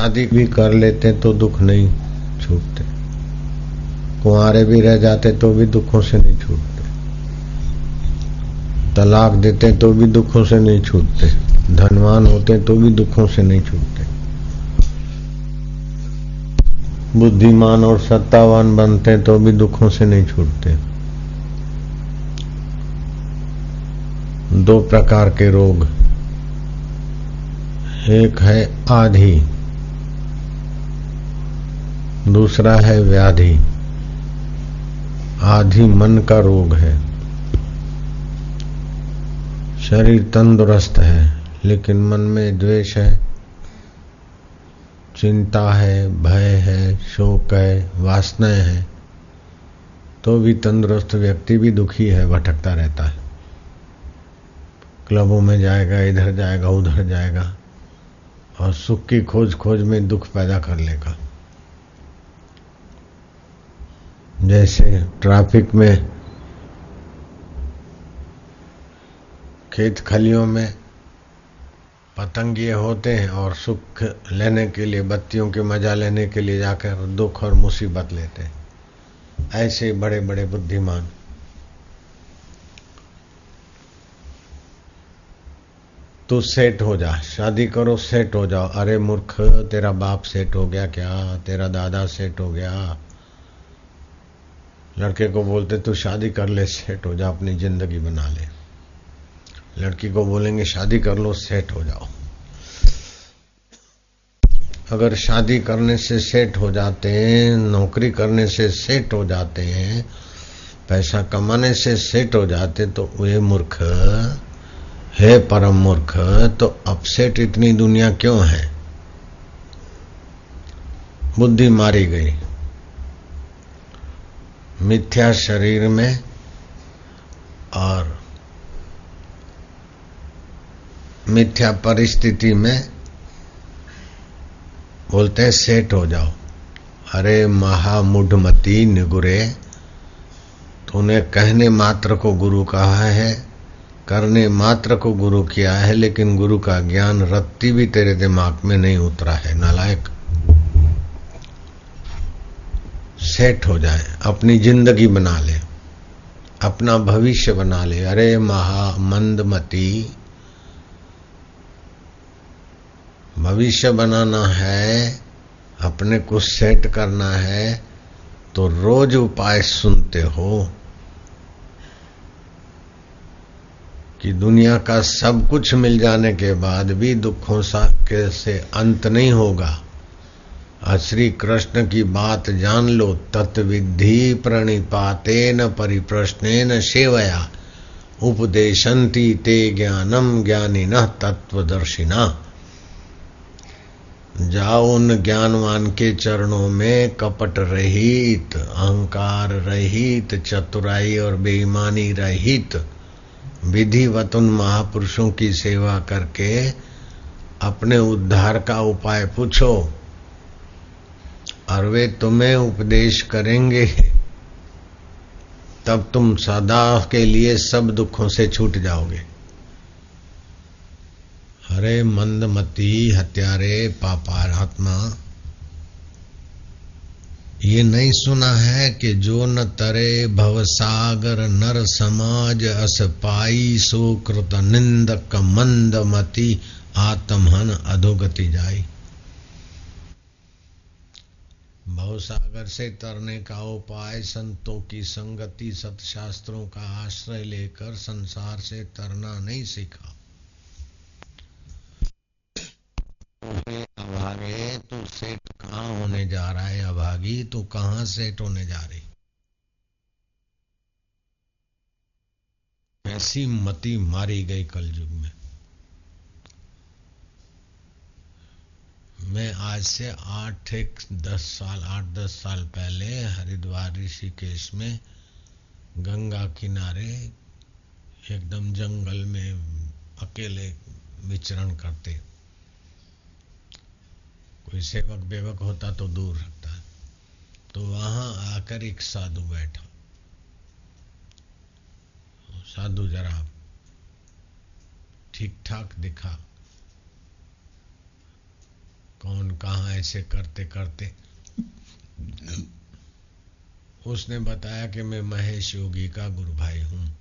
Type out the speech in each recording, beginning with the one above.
शादी भी कर लेते तो दुख नहीं छूटते। कुंवारे भी रह जाते तो भी दुखों से नहीं छूटते। तलाक देते तो भी दुखों से नहीं छूटते। धनवान होते तो भी दुखों से नहीं छूटते। बुद्धिमान और सत्तावान बनते तो भी दुखों से नहीं छूटते। दो प्रकार के रोग। एक है आधि। दूसरा है व्याधि। आधि मन का रोग है। शरीर तंदुरुस्त है, लेकिन मन में द्वेष है। चिंता है, भय है, शोक है, वासनाएँ है। तो भी तंदुरुस्त व्यक्ति भी दुखी है, भटकता रहता है। क्लबों में जाएगा, इधर जाएगा, उधर जाएगा, और सुख की खोज खोज में दुख पैदा कर लेगा। जैसे ट्रैफ़िक में खेत खलियों में पतंगिए होते हैं और सुख लेने के लिए, बत्तियों के मज़ा लेने के लिए जाकर दुख और मुसीबत लेते हैं। ऐसे बड़े बड़े बुद्धिमान। तू सेट हो जा, शादी करो सेट हो जाओ। अरे मूर्ख, तेरा बाप सेट हो गया क्या? तेरा दादा सेट हो गया? लड़के को बोलते, तू शादी कर ले, सेट हो जा, अपनी ज़िंदगी बना ले। लड़की को बोलेंगे, शादी कर लो, सेट हो जाओ। अगर शादी करने से सेट हो जाते हैं, नौकरी करने से सेट हो जाते हैं, पैसा कमाने से सेट हो जाते तो वे मूर्ख है, परम मूर्ख तो अपसेट इतनी दुनिया क्यों है? बुद्धि मारी गई। मिथ्या शरीर में और मिथ्या परिस्थिति में बोलते हैं सेट हो जाओ। अरे महामुढ़मती निगुरे, तूने कहने मात्र को गुरु कहा है, करने मात्र को गुरु किया है, लेकिन गुरु का ज्ञान रत्ती भी तेरे दिमाग में नहीं उतरा है, नालायक। सेट हो जाए, अपनी ज़िंदगी बना ले, अपना भविष्य बना ले। अरे महामंदमती भविष्य बनाना है, अपने को सेट करना है तो रोज उपाय सुनते हो कि दुनिया का सब कुछ मिल जाने के बाद भी दुखों सा के से अंत नहीं होगा। श्री कृष्ण की बात जान लो तत्विधि प्रणिपाते न परिप्रश्न सेवया। उपदेशंती ते ज्ञानम ज्ञानी न तत्वदर्शिना जाओ उन ज्ञानवान के चरणों में, कपट रहित, अहंकार रहित, चतुराई और बेईमानी रहित विधिवत उन महापुरुषों की सेवा करके अपने उद्धार का उपाय पूछो। और वे तुम्हें उपदेश करेंगे। तब तुम सदा के लिए सब दुखों से छूट जाओगे। हरे मंदमती हत्यारे पापारात्मा। ये नहीं सुना है कि जो न तरे भवसागर नर समाज अस पाई सुकृत निंदक मंदमती आत्महन अधोगति जाई। भवसागर से तरने का उपाय संतों की संगति सतशास्त्रों का आश्रय लेकर संसार से तरना नहीं सीखा। अभागे तू सेट कहाँ होने जा रहा है अभागी? तू कहाँ सेट होने जा रही? ऐसी मती मारी गई कलयुग में। मैं आज से आठ एक दस साल, आठ दस साल पहले हरिद्वार ऋषिकेश में गंगा किनारे एकदम जंगल में अकेले विचरण करते। कोई सेवक बेवक होता तो दूर रखता तो वहाँ आकर एक साधु बैठा। साधु जरा ठीक ठाक दिखा। कौन कहाँ ऐसे करते करते। उसने बताया कि मैं महेश योगी का गुरु भाई हूँ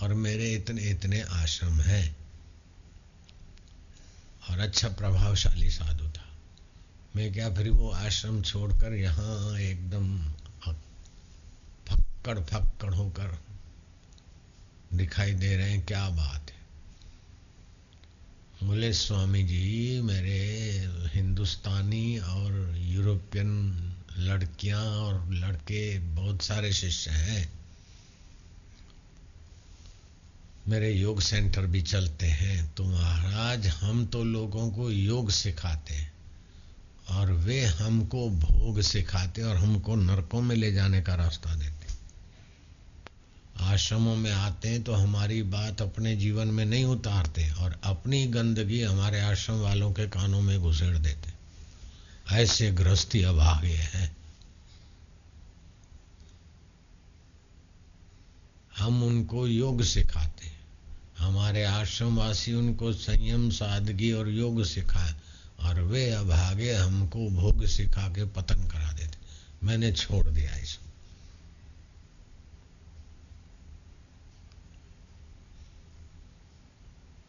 और मेरे इतने इतने आश्रम हैं। और अच्छा प्रभावशाली साधु था। मैं क्या फिर वो आश्रम छोड़कर यहाँ एकदम फक्कड़ फक्कड़ होकर दिखाई दे रहे हैं, क्या बात है। बोले, स्वामी जी, मेरे हिंदुस्तानी और यूरोपियन लड़कियाँ और लड़के बहुत सारे शिष्य हैं। मेरे योग सेंटर भी चलते हैं। तो महाराज, हम तो लोगों को योग सिखाते हैं और वे हमको भोग सिखाते और हमको नरकों में ले जाने का रास्ता देते आश्रमों में आते हैं तो हमारी बात अपने जीवन में नहीं उतारते और अपनी गंदगी हमारे आश्रम वालों के कानों में घुसेड़ देते ऐसे गृहस्थी गए हैं। हम उनको योग सिखाते हमारे आश्रमवासी उनको संयम, सादगी और योग सिखाए और वे अभागे हमको भोग सिखा के पतन करा देते मैंने छोड़ दिया इसको।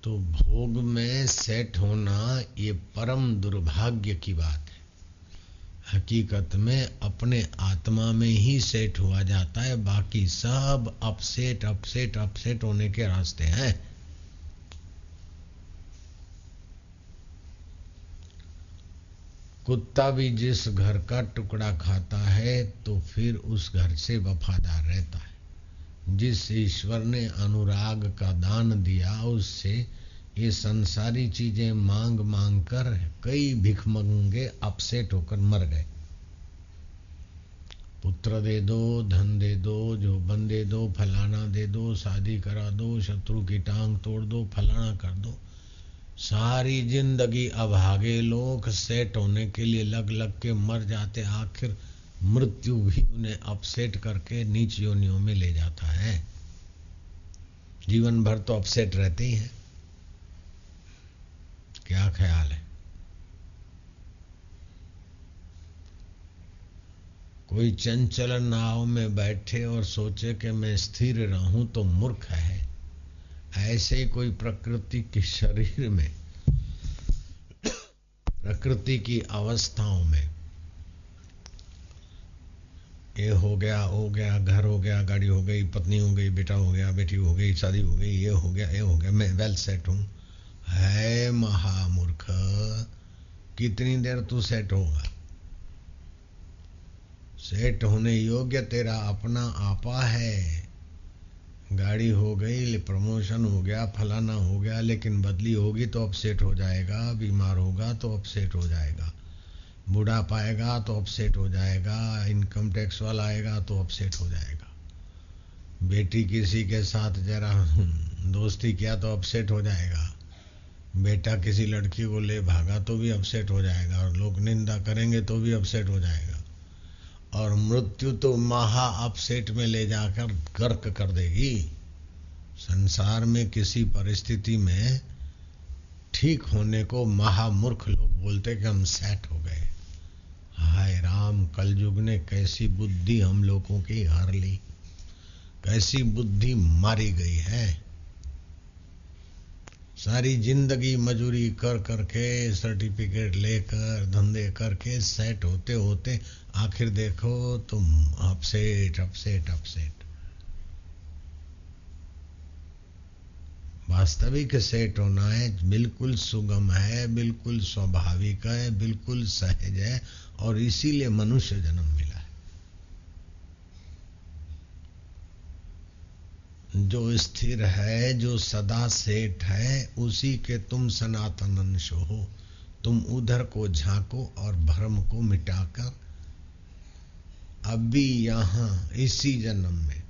तो भोग में सेट होना ये परम दुर्भाग्य की बात है। हकीकत में अपने आत्मा में ही सेट हुआ जाता है, बाकी सब अपसेट अपसेट अपसेट होने के रास्ते हैं। कुत्ता भी जिस घर का टुकड़ा खाता है तो फिर उस घर से वफादार रहता है। जिस ईश्वर ने अनुराग का दान दिया, उससे ये संसारी चीज़ें मांग मांग कर कई भिखमंगे अपसेट होकर मर गए। पुत्र दे दो, धन दे दो जो दे दो, फलाना दे दो, शादी करा दो, शत्रु की टांग तोड़ दो, फलाना कर दो। सारी ज़िंदगी अभागे लोग, सेट होने के लिए लग लग के मर जाते, आखिर मृत्यु भी उन्हें अपसेट करके नीच योनियों में ले जाता है। जीवन भर तो अपसेट रहते ही हैं। क्या ख्याल है? कोई चंचल नाव में बैठे और सोचे कि मैं स्थिर रहूँ तो मूर्ख है। ऐसे कोई प्रकृति के शरीर में, प्रकृति की अवस्थाओं में ये हो गया हो गया, घर हो गया, गाड़ी हो गई, पत्नी हो गई, बेटा हो गया, बेटी हो गई, शादी हो गई, ये हो गया, ये हो गया। मैं वेल सेट हूँ। है महामूर्ख, कितनी देर तू सेट होगा? सेट होने योग्य तेरा अपना आपा है। गाड़ी हो गई प्रमोशन हो गया, फलाना हो गया, लेकिन बदली होगी तो अपसेट हो जाएगा, बीमार होगा तो अपसेट हो जाएगा। बूढ़ा पाएगा तो अपसेट हो जाएगा इनकम टैक्स वाला आएगा तो अपसेट हो जाएगा। बेटी किसी के साथ जरा दोस्ती किया तो अपसेट हो जाएगा। बेटा किसी लड़की को ले भागा तो भी अपसेट हो जाएगा और लोग निंदा करेंगे तो भी अपसेट हो जाएगा। और मृत्यु तो महा अपसेट में ले जाकर गर्क कर देगी। संसार में किसी परिस्थिति में ठीक होने को महामूर्ख लोग बोलते कि हम सेट हो गए। हाय राम, कलयुग ने कैसी बुद्धि हम लोगों की हार ली। कैसी बुद्धि मारी गई है। सारी ज़िंदगी मजूरी कर करके, सर्टिफिकेट लेकर, धंधे करके, सेट होते होते आखिर देखो तुम अपसेट अपसेट अपसेट। वास्तविक सेट होना है बिल्कुल सुगम है, बिल्कुल स्वाभाविक है, बिल्कुल सहज है और इसीलिए मनुष्य जन्म मिला है। जो स्थिर है, जो सदा सेठ है, उसी के तुम सनातन अंश हो। तुम उधर को झांको और भ्रम को मिटाकर अभी यहाँ इसी जन्म में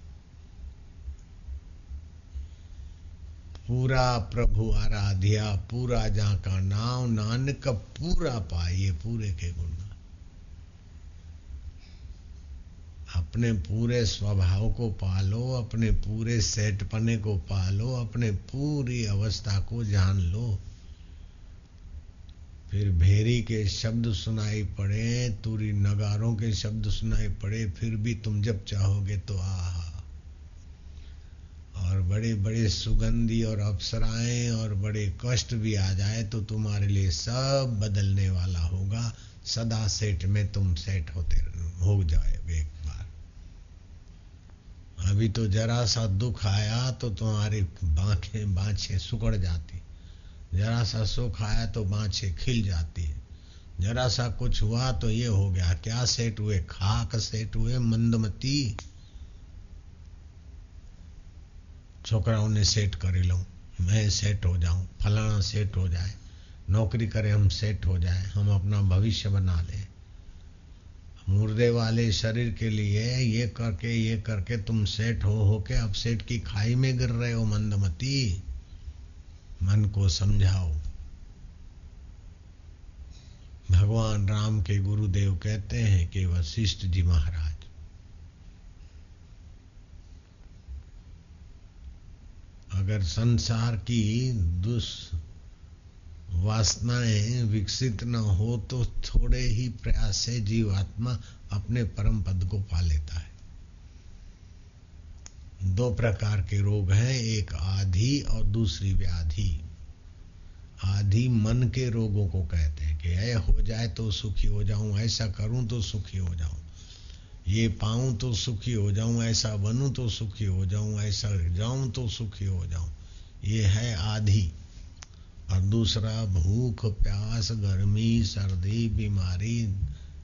पूरा प्रभु आराध्या, पूरा जा का नाम नानक, पूरा पाइए पूरे के गुण। अपने पूरे स्वभाव को पालो, अपने पूरे सेट पने को पालो, अपने पूरी अवस्था को जान लो। फिर भेरी के शब्द सुनाई पड़े, तुरी नगारों के शब्द सुनाई पड़े, फिर भी तुम जब चाहोगे तो आहा। और बड़े बड़े सुगंधी और अप्सराएँ और बड़े कष्ट भी आ जाए तो तुम्हारे लिए सब बदलने वाला होगा। सदा सेठ में तुम सेठ होते हो जाए एक बार। अभी तो जरा सा दुख आया तो तुम्हारी बांखें, बाँछें सुकड़ जाती। जरा सा सुख आया तो बाँछें खिल जाती। है जरा सा कुछ हुआ तो ये हो गया। क्या सेट हुए? खाक सेट हुए? मंदमती। છોકરાઓને सेट कर लूँ मैं सेट हो जाऊं फलाना सेट हो जाए नौकरी करें हम सेट हो जाए हम अपना भविष्य बना लें मुर्दे वाले शरीर के लिए ये करके ये करके तुम सेट हो हो के अब सेट की खाई में गिर रहे हो मंदमती मन को समझाओ भगवान राम के गुरुदेव कहते हैं कि वशिष्ठ जी महाराज अगर संसार की दुष् वासनाएँ विकसित न हो तो थोड़े ही प्रयास से जीवात्मा अपने परम पद को पा लेता है। दो प्रकार के रोग हैं, एक आधि और दूसरी व्याधि। आधि मन के रोगों को कहते हैं कि ऐ हो जाए तो सुखी हो जाऊँ, ऐसा करूँ तो सुखी हो जाऊँ। ये पाऊँ तो सुखी हो जाऊँ, ऐसा बनूं तो सुखी हो जाऊँ, ऐसा जाऊँ तो सुखी हो जाऊँ। ये है आधी। और दूसरा, भूख, प्यास, गर्मी, सर्दी, बीमारी,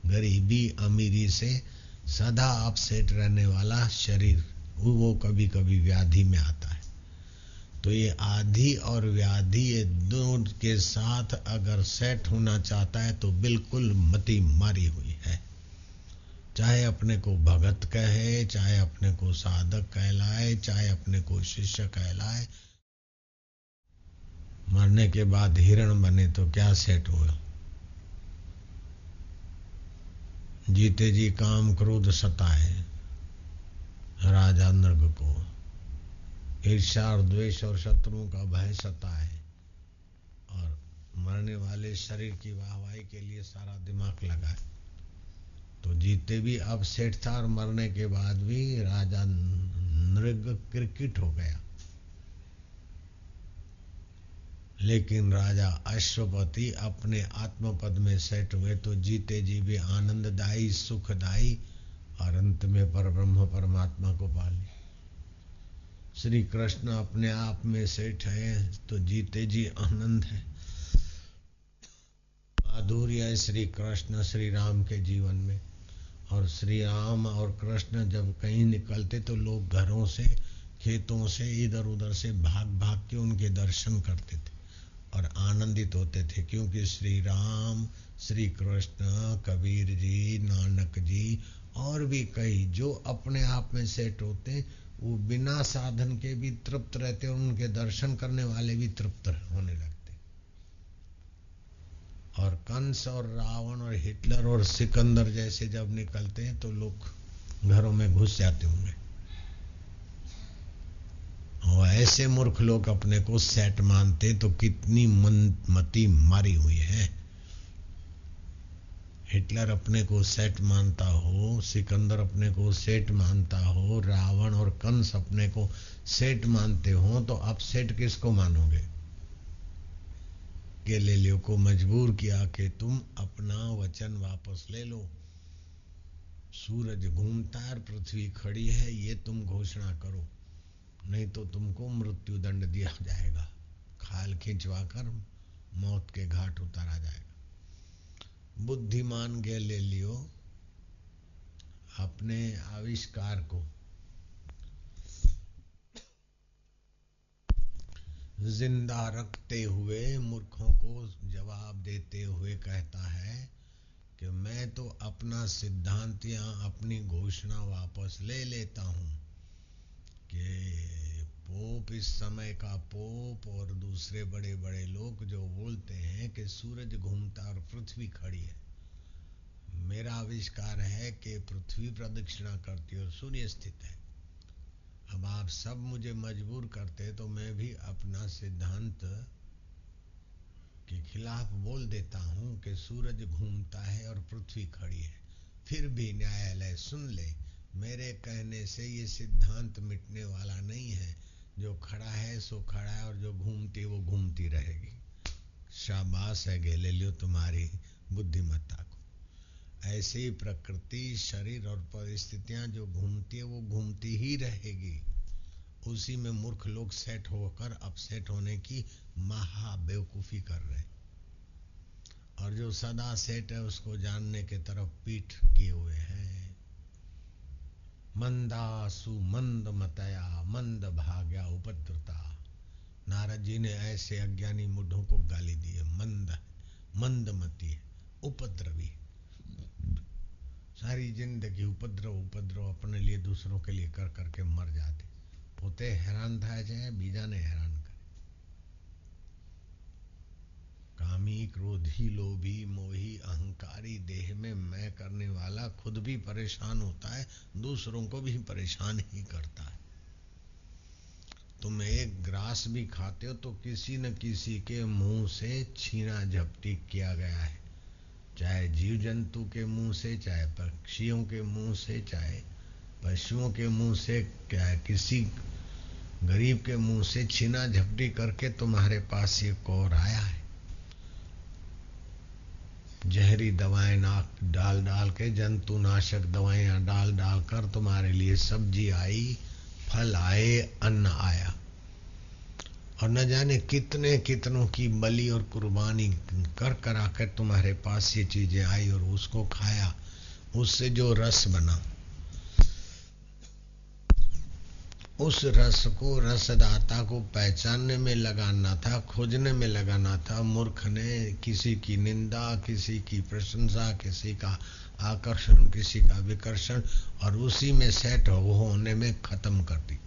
गरीबी, अमीरी से सदा अपसेट रहने वाला शरीर, वो कभी कभी व्याधि में आता है। तो ये आधी और व्याधि ये दोनों के साथ अगर सेट होना चाहता है तो बिल्कुल मती मारी हुई है। चाहे अपने को भगत कहे, चाहे अपने को साधक कहलाए, चाहे अपने को शिष्य कहलाए। मरने के बाद हिरण बने तो क्या सेट हुआ? जीते जी काम क्रोध सताए, राजा नृग को। ईर्षा और द्वेष और शत्रुओं का भय सताए। और मरने वाले शरीर की वाहवाही के लिए सारा दिमाग लगाए। तो जीते भी अब सेठ था और मरने के बाद भी राजा नृग क्रिकेट हो गया। लेकिन राजा अश्वपति अपने आत्मपद में सेट हुए तो जीते जी भी आनंददायी, सुखदायी और अंत में पर ब्रह्म परमात्मा को पा ली श्री कृष्ण अपने आप में सेठ है तो जीते जी आनंद है। माधुर्य श्री कृष्ण श्री राम के जीवन में। और श्री राम और कृष्ण जब कहीं निकलते तो लोग घरों से, खेतों से इधर उधर से भाग भाग के उनके दर्शन करते थे और आनंदित होते थे क्योंकि श्री राम, श्री कृष्ण, कबीर जी, नानक जी और भी कई जो अपने आप में सेट होते, वो बिना साधन के भी तृप्त रहते और उनके दर्शन करने वाले भी तृप्त होने लगते और कंस और रावण और हिटलर और सिकंदर जैसे जब निकलते हैं तो लोग घरों में घुस जाते होंगे। और ऐसे मूर्ख लोग अपने को सेट मानते तो कितनी मन मती मारी हुई है। हिटलर अपने को सेट मानता हो, सिकंदर अपने को सेट मानता हो, रावण और कंस अपने को सेट मानते हो तो आप सेट किसको मानोगे? ले को मजबूर किया कि तुम अपना वचन वापस ले लो। सूरज घूमता है पृथ्वी खड़ी है, ये तुम घोषणा करो, नहीं तो तुमको मृत्यु दंड दिया जाएगा। खाल खिंचवा कर मौत के घाट उतारा जाएगा। बुद्धिमान गे अपने आविष्कार को। ज़िंदा रखते हुए मूर्खों को जवाब देते हुए कहता है कि मैं तो अपना सिद्धांत या अपनी घोषणा वापस ले लेता हूँ कि पोप, इस समय का पोप और दूसरे बड़े बड़े लोग जो बोलते हैं कि सूरज घूमता और पृथ्वी खड़ी है। मेरा आविष्कार है कि पृथ्वी प्रदक्षिणा करती और सूर्य स्थित है। अब आप सब मुझे मजबूर करते तो मैं भी अपना सिद्धांत के खिलाफ बोल देता हूँ कि सूरज घूमता है और पृथ्वी खड़ी है। फिर भी न्यायालय सुन ले, मेरे कहने से ये सिद्धांत मिटने वाला नहीं है। जो खड़ा है, सो खड़ा है, और जो घूमती वो घूमती रहेगी। शाबाश है गेले लियो तुम्हारी बुद्धिमत्ता ऐसे ही प्रकृति, शरीर और परिस्थितियाँ जो घूमती है, वो घूमती ही रहेगी। उसी में मूर्ख लोग सेट होकर अपसेट होने की महा बेवकूफ़ी कर रहे और जो सदा सेट है, उसको जानने के तरफ़ पीठ किए हुए हैं। मंदासु मंद मतया, मंद भाग्या उपद्रता। नारद जी ने ऐसे अज्ञानी मुढ़ों को गाली दी है। मंद मंद मती है, उपद्रवी सारी जिंदगी उपद्रव उपद्रव अपने लिए दूसरों के लिए कर करके मर जाते પોતે હેરાન થાય છે બીજાને હેરાન કરે कामी क्रोधी लोभी मोही अहंकारी देह में मैं करने वाला खुद भी परेशान होता है दूसरों को भी परेशान ही करता है तुम एक ग्रास भी खाते हो तो किसी न किसी के मुंह से छीना झपटी किया गया है चाहे जीव जंतु के मुँह से, चाहे पक्षियों के मुँह से, चाहे पशुओं के मुँह से क्या किसी गरीब के मुँह से छीना झपटी करके तुम्हारे पास ये कौर आया है। जहरी दवाएँ नाक डाल डाल के जंतु नाशक दवाएँ डाल डाल कर तुम्हारे लिए सब्ज़ी आई, फल आए, अन्न आया। और न जाने कितने कितनों की बलि और कुर्बानी कर करा कर तुम्हारे पास ये चीज़ें आई और उसको खाया, उससे जो रस बना। उस रस को, रसदाता को पहचानने में लगाना था, खोजने में लगाना था। मूर्ख ने किसी की निंदा, किसी की प्रशंसा, किसी का आकर्षण, किसी का विकर्षण और उसी में सेट होने में खत्म कर दी।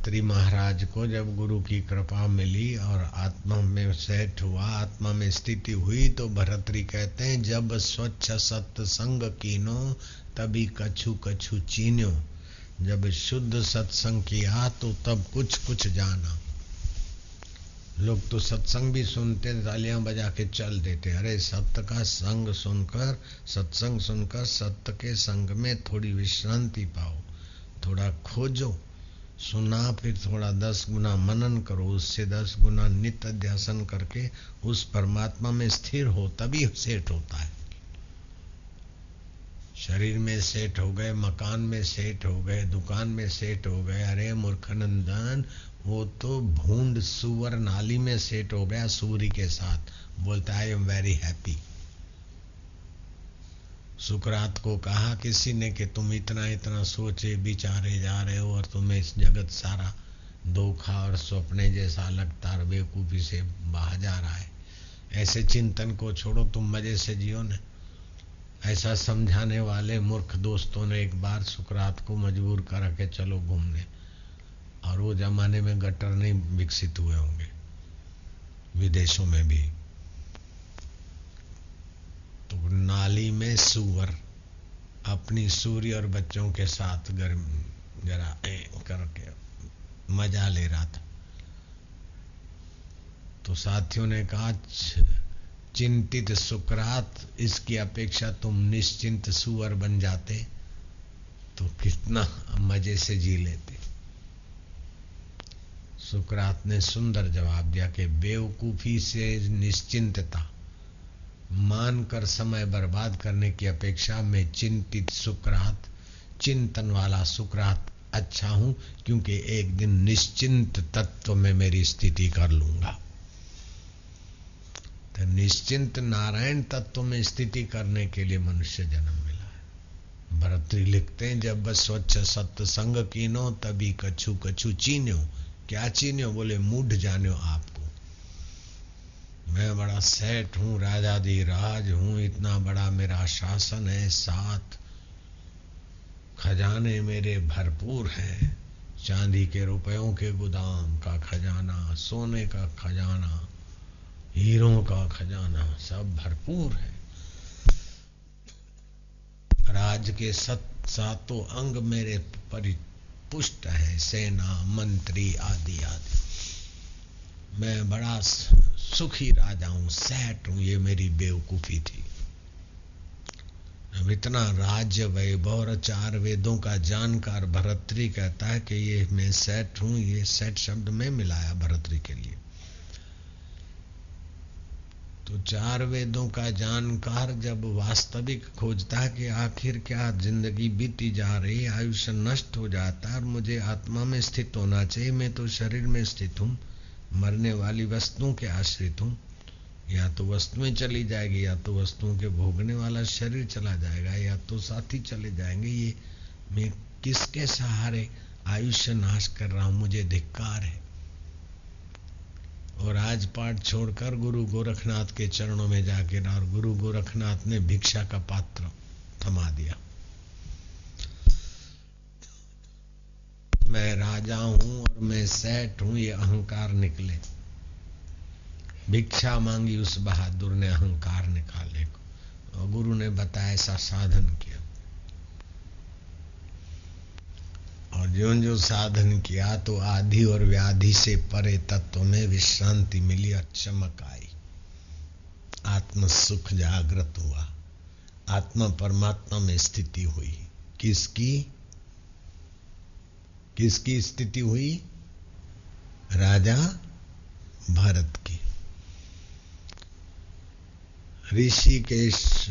भरतरी महाराज को जब गुरु की कृपा मिली और आत्मा में सेट हुआ, आत्मा में स्थिति हुई तो भरतरी कहते हैं, जब स्वच्छ सत्संग कीनो, तभी कछु कछु चीन्यो। जब शुद्ध सत्संग किया तो तब कुछ कुछ जाना। लोग तो सत्संग भी सुनते, तालियाँ बजा के चल देते। अरे सत्य का संग सुनकर, सत्संग सुनकर सत्य के संग में थोड़ी विश्रांति पाओ, थोड़ा खोजो। सुना, फिर थोड़ा दस गुना मनन करो, उससे दस गुना नित्य अध्यासन करके उस परमात्मा में स्थिर हो, तभी सेठ होता है। शरीर में सेठ हो गए, मकान में सेठ हो गए, दुकान में सेठ हो गए, अरे मूर्खनंदन, वो तो भूंड सुवर नाली में सेठ हो गया सूर्य के साथ, बोलता है आई एम वेरी हैप्पी सुकरात को कहा किसी ने कि तुम इतना इतना सोचे, बिचारे जा रहे हो और तुम्हें इस जगत सारा धोखा और सपने जैसा लगता और बेवकूफ़ी से बहा जा रहा है। ऐसे चिंतन को छोड़ो, तुम मज़े से जियो न। ऐसा समझाने वाले मूर्ख दोस्तों ने एक बार सुकरात को मजबूर कर के चलो घूमने। और वो जमाने में गटर नहीं विकसित हुए होंगे, विदेशों में भी। तो नाली में सुअर अपनी सूर्य और बच्चों के साथ गर्म जरा करके मज़ा ले रहा था। तो साथियों ने कहा, चिंतित सुकरात, इसकी अपेक्षा तुम निश्चिंत सुअर बन जाते तो कितना मज़े से जी लेते। सुकरात ने सुंदर जवाब दिया कि बेवकूफ़ी से निश्चिंतता मानकर समय बर्बाद करने की अपेक्षा मैं चिंतित सुकरात, चिंतन वाला सुकरात अच्छा हूँ, क्योंकि एक दिन निश्चिंत तत्व में मेरी स्थिति कर लूँगा। तो निश्चिंत नारायण तत्व में स्थिति करने के लिए मनुष्य जन्म मिला है। भरतरी लिखते हैं, जब स्वच्छ सत्संग कीनो, तभी कछु कछु चीन्यो। क्या चीन्यो? बोले, मूढ़ जानो आपको मैं बड़ा सेठ हूँ राजादी राज हूँ, इतना बड़ा मेरा शासन है साथ खजाने मेरे भरपूर हैं, चांदी के रुपयों के गोदाम का खजाना, सोने का खजाना, हीरों का खजाना, सब भरपूर है। राज के सत, सातों अंग मेरे परि पुष्ट है, सेना, मंत्री, आदि आदि। मैं बड़ा सुखी राजा हूँ, सैट हूँ, ये मेरी बेवकूफ़ी थी। इतना राज्य वैभव चार वेदों का जानकार भरतरी कहता है कि ये मैं सेट हूँ, ये सेट शब्द में मिलाया भरतरी के लिए। तो चार वेदों का जानकार जब वास्तविक खोजता है कि आखिर क्या ज़िंदगी बीती जा रही आयुष्य नष्ट हो जाता है और मुझे आत्मा में स्थित होना चाहिए, मैं तो शरीर में स्थित हूँ। मरने वाली वस्तुओं के आश्रित हूँ। या तो वस्तुएँ चली जाएगी, या तो वस्तुओं के भोगने वाला शरीर चला जाएगा, या तो साथी चले जाएँगे। ये मैं किसके सहारे आयुष्य नाश कर रहा हूँ? मुझे धिक्कार है। और आज पाठ छोड़कर गुरु गोरखनाथ के चरणों में जाकर और गुरु गोरखनाथ ने भिक्षा का पात्र थमा दिया। मैं राजा हूँ और मैं सेठ हूँ, ये अहंकार निकले। भिक्षा मांगी उस बहादुर ने अहंकार निकालने को। और गुरु ने बताया, ऐसा साधन किया। और जो जो साधन किया तो आधि और व्याधि से परे तत्व में विश्रांति मिली और चमक आई। आत्म सुख जागृत हुआ। आत्मा परमात्मा में स्थिति हुई। किसकी? किसकी स्थिति हुई? राजा भारत की। ऋषिकेश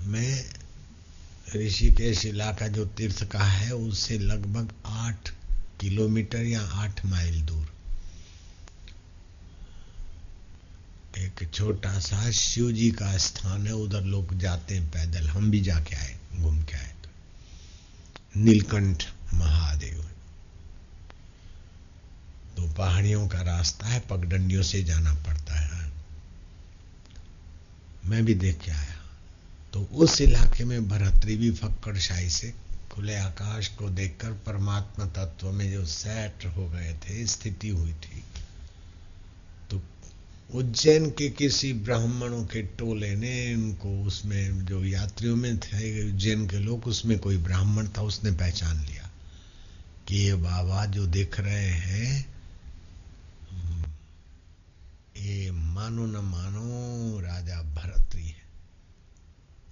में ऋषिकेश इलाका जो तीर्थ का है, उससे लगभग आठ किलोमीटर या आठ माइल दूर। एक छोटा सा शिव जी का स्थान है, उधर लोग जाते हैं पैदल, हम भी जाके आए, घूम के आए तो। नीलकंठ महादेव तो पहाड़ियों का रास्ता है, पगडंडियों से जाना पड़ता है। मैं भी देख के आया। तो उस इलाके में भरतरी भी फक्कड़ शाही से खुले आकाश को देखकर परमात्मा तत्व में जो सेट हो गए थे, स्थिति हुई थी उज्जैन के किसी ब्राह्मणों के टोले ने उनको उसमें जो यात्रियों में थे, उज्जैन के लोग, उसमें कोई ब्राह्मण था, उसने पहचान लिया कि ये बाबा जो दिख रहे हैं, ये मानो न मानो राजा भरतरी है।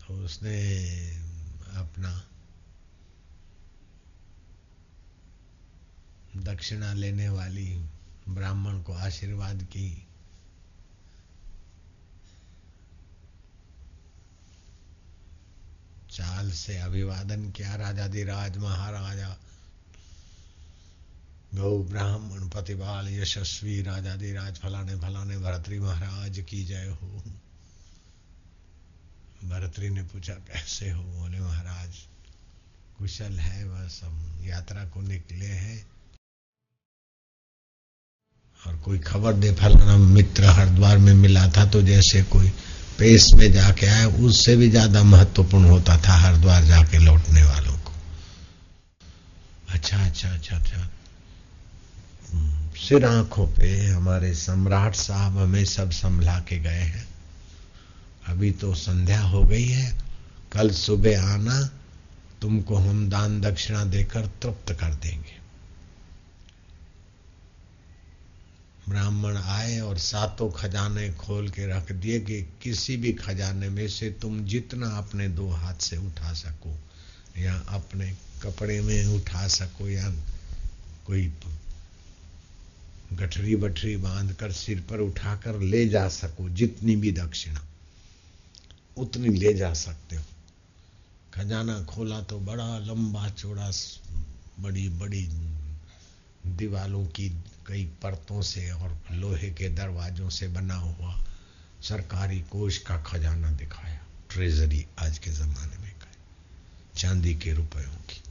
तो उसने अपना दक्षिणा लेने वाली ब्राह्मण को आशीर्वाद की। चाल से अभिवादन किया राजाधिराज महाराजा। गौ ब्राह्मण प्रतिपाल यशस्वी राजाधिराज फलाने फलाने भरतरी महाराज की जय हो। भरतरी ने पूछा, कैसे हो? बोले, महाराज, कुशल है बस, हम यात्रा को निकले हैं। और कोई खबर दे, फलाना मित्र हरिद्वार में मिला था तो जैसे कोई पेश में जाके आए, उससे भी ज़्यादा महत्वपूर्ण होता था हरिद्वार जाके लौटने वालों को। अच्छा अच्छा अच्छा अच्छा। सिर आँखों पे हमारे सम्राट साहब हमें सब संभला के गए हैं। अभी तो संध्या हो गई है, कल सुबह आना, तुमको हम दान दक्षिणा देकर तृप्त कर देंगे। ब्राह्मण आए और सातों खजाने खोल के रख दिए कि किसी भी खजाने में से तुम जितना अपने दो हाथ से उठा सको या अपने कपड़े में उठा सको या कोई गठरी बठरी बाँध कर सिर पर उठाकर ले जा सको, जितनी भी दक्षिणा, उतनी ले जा सकते हो। खजाना खोला तो बड़ा लंबा चौड़ा बड़ी बड़ी दीवालों की कई परतों से और लोहे के दरवाजों से बना हुआ सरकारी कोष का खजाना दिखाया। ट्रेजरी आज के जमाने में कहे चांदी के रुपयों की।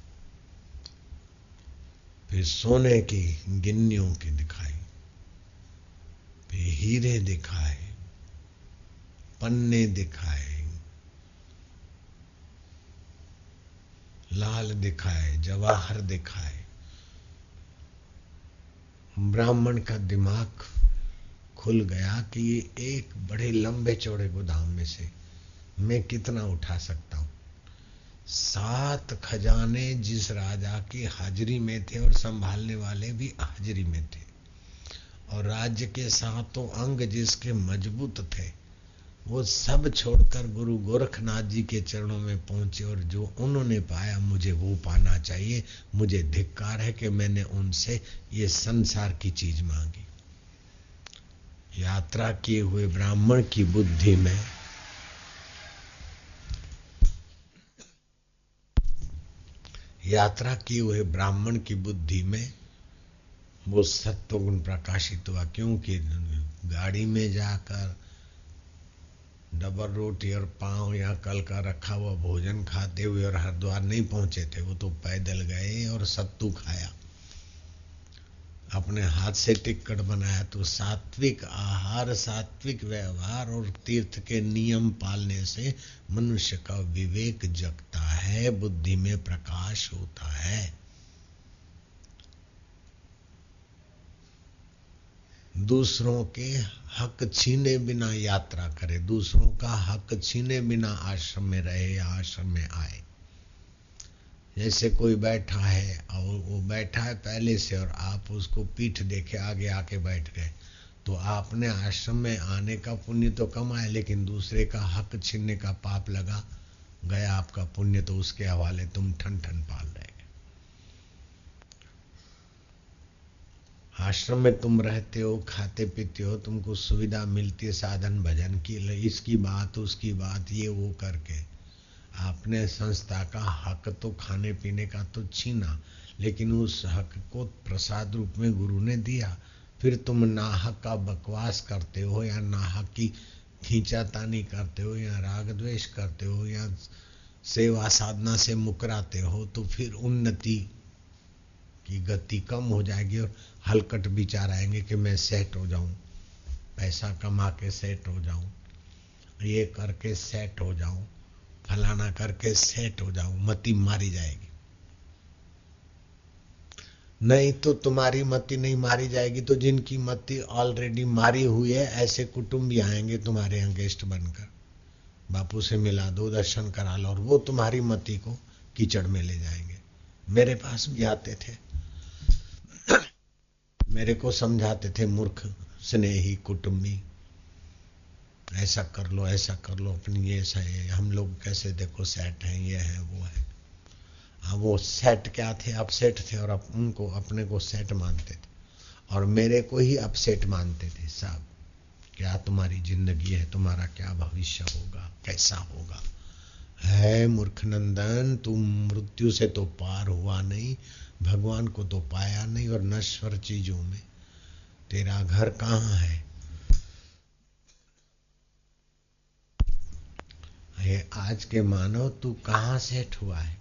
फिर सोने की गिन्नियों की दिखाई। फिर हीरे दिखाए। पन्ने दिखाए। लाल दिखाए, जवाहर दिखाए। ब्राह्मण का दिमाग खुल गया कि ये एक बड़े लंबे चौड़े गोदाम में से मैं कितना उठा सकता हूँ? सात खजाने जिस राजा की हाजिरी में थे और संभालने वाले भी हाजिरी में थे। और राज्य के सातों अंग जिसके मज़बूत थे वो सब छोड़कर गुरु गोरखनाथ जी के चरणों में पहुँचे और जो उन्होंने पाया, मुझे वो पाना चाहिए। मुझे धिक्कार है कि मैंने उनसे ये संसार की चीज़ मांगी। यात्रा किए हुए ब्राह्मण की बुद्धि में यात्रा किए हुए ब्राह्मण की बुद्धि में वो सत्व गुण प्रकाशित हुआ। क्योंकि गाड़ी में जाकर डबल रोटी और पाँव या कल का रखा हुआ भोजन खाते हुए और हरिद्वार नहीं पहुँचे थे, वो तो पैदल गए और सत्तू खाया। अपने हाथ से टिकट बनाया तो सात्विक आहार, सात्विक व्यवहार और तीर्थ के नियम पालने से मनुष्य का विवेक जगता है, बुद्धि में प्रकाश होता है। दूसरों के हक छीने बिना यात्रा करे, दूसरों का हक छीने बिना आश्रम में रहे या आश्रम में आए। जैसे कोई बैठा है और वो बैठा है पहले से और आप उसको पीठ देखे, आगे आके बैठ गए तो आपने आश्रम में आने का पुण्य तो कमाया, लेकिन दूसरे का हक छीनने का पाप लगा, गया आपका पुण्य तो उसके हवाले, तुम ठन ठन पाल रहे। आश्रम में तुम रहते हो, खाते पीते हो, तुमको सुविधा मिलती है, साधन भजन की इसकी बात, उसकी बात, ये, वो करके। आपने संस्था का हक तो खाने पीने का तो छीना, लेकिन उस हक को प्रसाद रूप में गुरु ने दिया। फिर तुम नाहक का बकवास करते हो, या नाहक की खींचातानी करते हो, या राग द्वेष करते हो, या सेवा साधना से मुकराते हो तो फिर उन्नति की गति कम हो जाएगी और हलकट विचार आएँगे कि मैं सेट हो जाऊँ, पैसा कमा के सेट हो जाऊँ, ये करके सेट हो जाऊँ, फलाना करके सेट हो जाऊँ, मती मारी जाएगी। नहीं तो तुम्हारी मती नहीं मारी जाएगी तो जिनकी मती ऑलरेडी मारी हुई है, ऐसे कुटुंब भी आएँगे तुम्हारे यहाँ गेस्ट बनकर। बापू से मिला दो, दर्शन करा लो, और वो तुम्हारी मती को कीचड़ में ले जाएँगे। मेरे पास भी आते थे। मेरे को समझाते थे मूर्ख स्नेही कुटुंबी ऐसा कर लो ऐसा कर लो अपनी ये सही हम लोग कैसे देखो सेट हैं ये है वो है। हाँ वो सेट क्या थे? अपसेट थे और अप, उनको अपने को सेट मानते थे। और मेरे को ही अपसेट मानते थे साहब। क्या तुम्हारी ज़िंदगी है? तुम्हारा क्या भविष्य होगा? कैसा होगा? है मूर्ख नंदन तुम मृत्यु से तो पार हुआ नहीं। भगवान को तो पाया नहीं और नश्वर चीज़ों में। तेरा घर कहाँ है? ये आज के मानव, तू कहाँ सेठ हुआ है?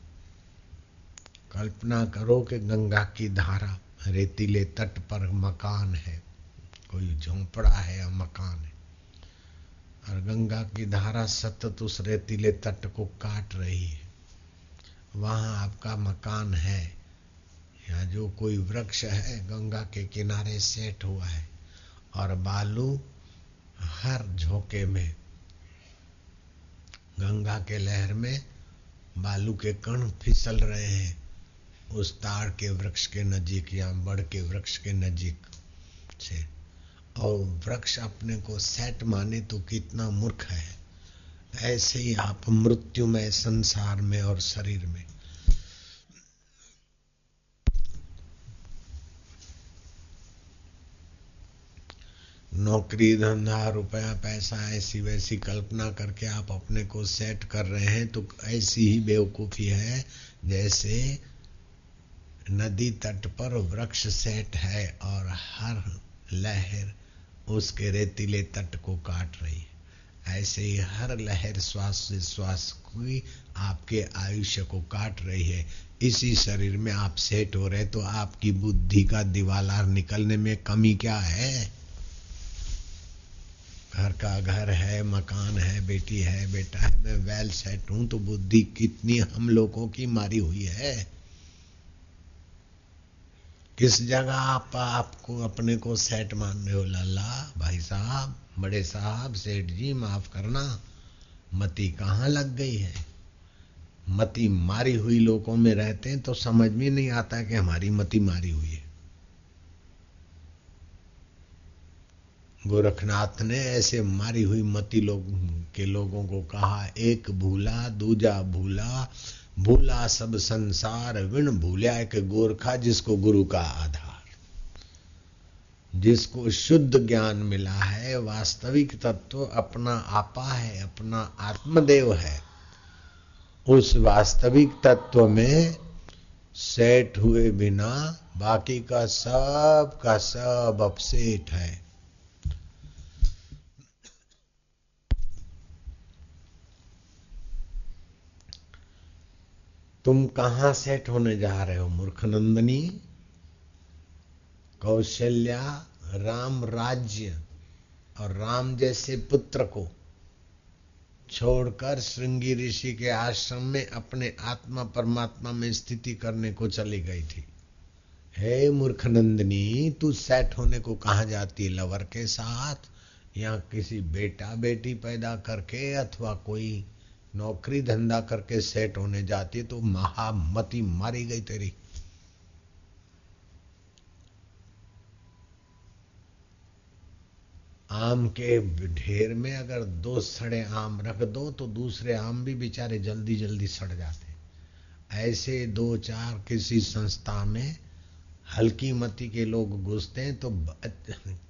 कल्पना करो कि गंगा की धारा रेतीले तट पर मकान है। कोई झोंपड़ा है या मकान है। और गंगा की धारा सतत उस रेतीले तट को काट रही है। वहाँ आपका मकान है। या जो कोई वृक्ष है, गंगा के किनारे सेट हुआ है और बालू हर झोंके में, गंगा के लहर में बालू के कण फिसल रहे हैं। उस ताड़ के वृक्ष के नजीक या बड़ के वृक्ष के नजीक से। और वृक्ष अपने को सेट माने तो कितना मूर्ख है। ऐसे ही आप मृत्यु में, संसार में और शरीर में नौकरी, धंधा, रुपया, पैसा ऐसी वैसी कल्पना करके आप अपने को सेट कर रहे हैं तो ऐसी ही बेवकूफ़ी है जैसे नदी तट पर वृक्ष सेट है और हर लहर उसके रेतीले तट को काट रही है। ऐसे ही हर लहर श्वास से श्वास की आपके आयुष्य को काट रही है। इसी शरीर में आप सेट हो रहे तो आपकी बुद्धि का दीवालार निकलने में कमी क्या है? घर का घर है, मकान है, बेटी है, बेटा है, मैं वेल सेट हूँ तो बुद्धि कितनी हम लोगों की मारी हुई है। किस जगह आप आपको अपने को सेट मान रहे हो, लाला, भाई साहब, बड़े साहब, सेठ जी, माफ़ करना, मति कहाँ लग गई है? मती मारी हुई लोगों में रहते हैं तो समझ में नहीं आता कि हमारी मति मारी हुई है। गोरखनाथ ने ऐसे मारी हुई मती लोग के लोगों को कहा, एक भूला, दूजा भूला भूला सब संसार, विण भूलिया एक गोरखा जिसको गुरु का आधार। जिसको शुद्ध ज्ञान मिला है, वास्तविक तत्व अपना आपा है, अपना आत्मदेव है, उस वास्तविक तत्व में सेट हुए बिना बाकी का सब का सब अपसेट है। तुम कहाँ सेट होने जा रहे हो, मूर्खनंदनी? कौशल्या राम राज्य और राम जैसे पुत्र को छोड़कर श्रृंगी ऋषि के आश्रम में अपने आत्मा परमात्मा में स्थिति करने को चली गई थी। हे मूर्खनंदनी, तू सेट होने को कहा जाती लवर के साथ या किसी बेटा बेटी पैदा करके अथवा कोई नौकरी धंधा करके सेट होने जाती तो महामती मारी गई तेरी। आम के ढेर में अगर दो सड़े आम रख दो तो दूसरे आम भी बेचारे जल्दी जल्दी सड़ जाते। ऐसे दो चार किसी संस्था में हल्की मती के लोग घुसते हैं तो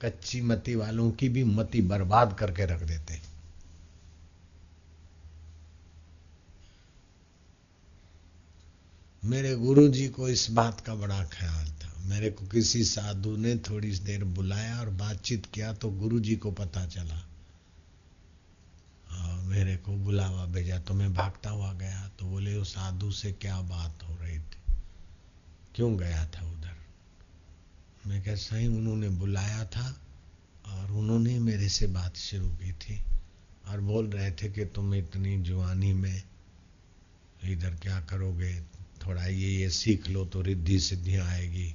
कच्ची मती वालों की भी मती बर्बाद करके रख देते हैं। मेरे गुरु जी को इस बात का बड़ा ख्याल था। मेरे को किसी साधु ने थोड़ी देर बुलाया और बातचीत किया तो गुरु जी को पता चला। और मेरे को बुलावा भेजा तो मैं भागता हुआ गया तो बोले उस साधु से क्या बात हो रही थी? क्यों गया था उधर? मैं कह, सही, उन्होंने बुलाया था और उन्होंने मेरे से बात शुरू की थी और बोल रहे थे कि तुम इतनी जवानी में इधर क्या करोगे? थोड़ा ये ये सीख लो तो रिद्धि सिद्धियाँ आएगी।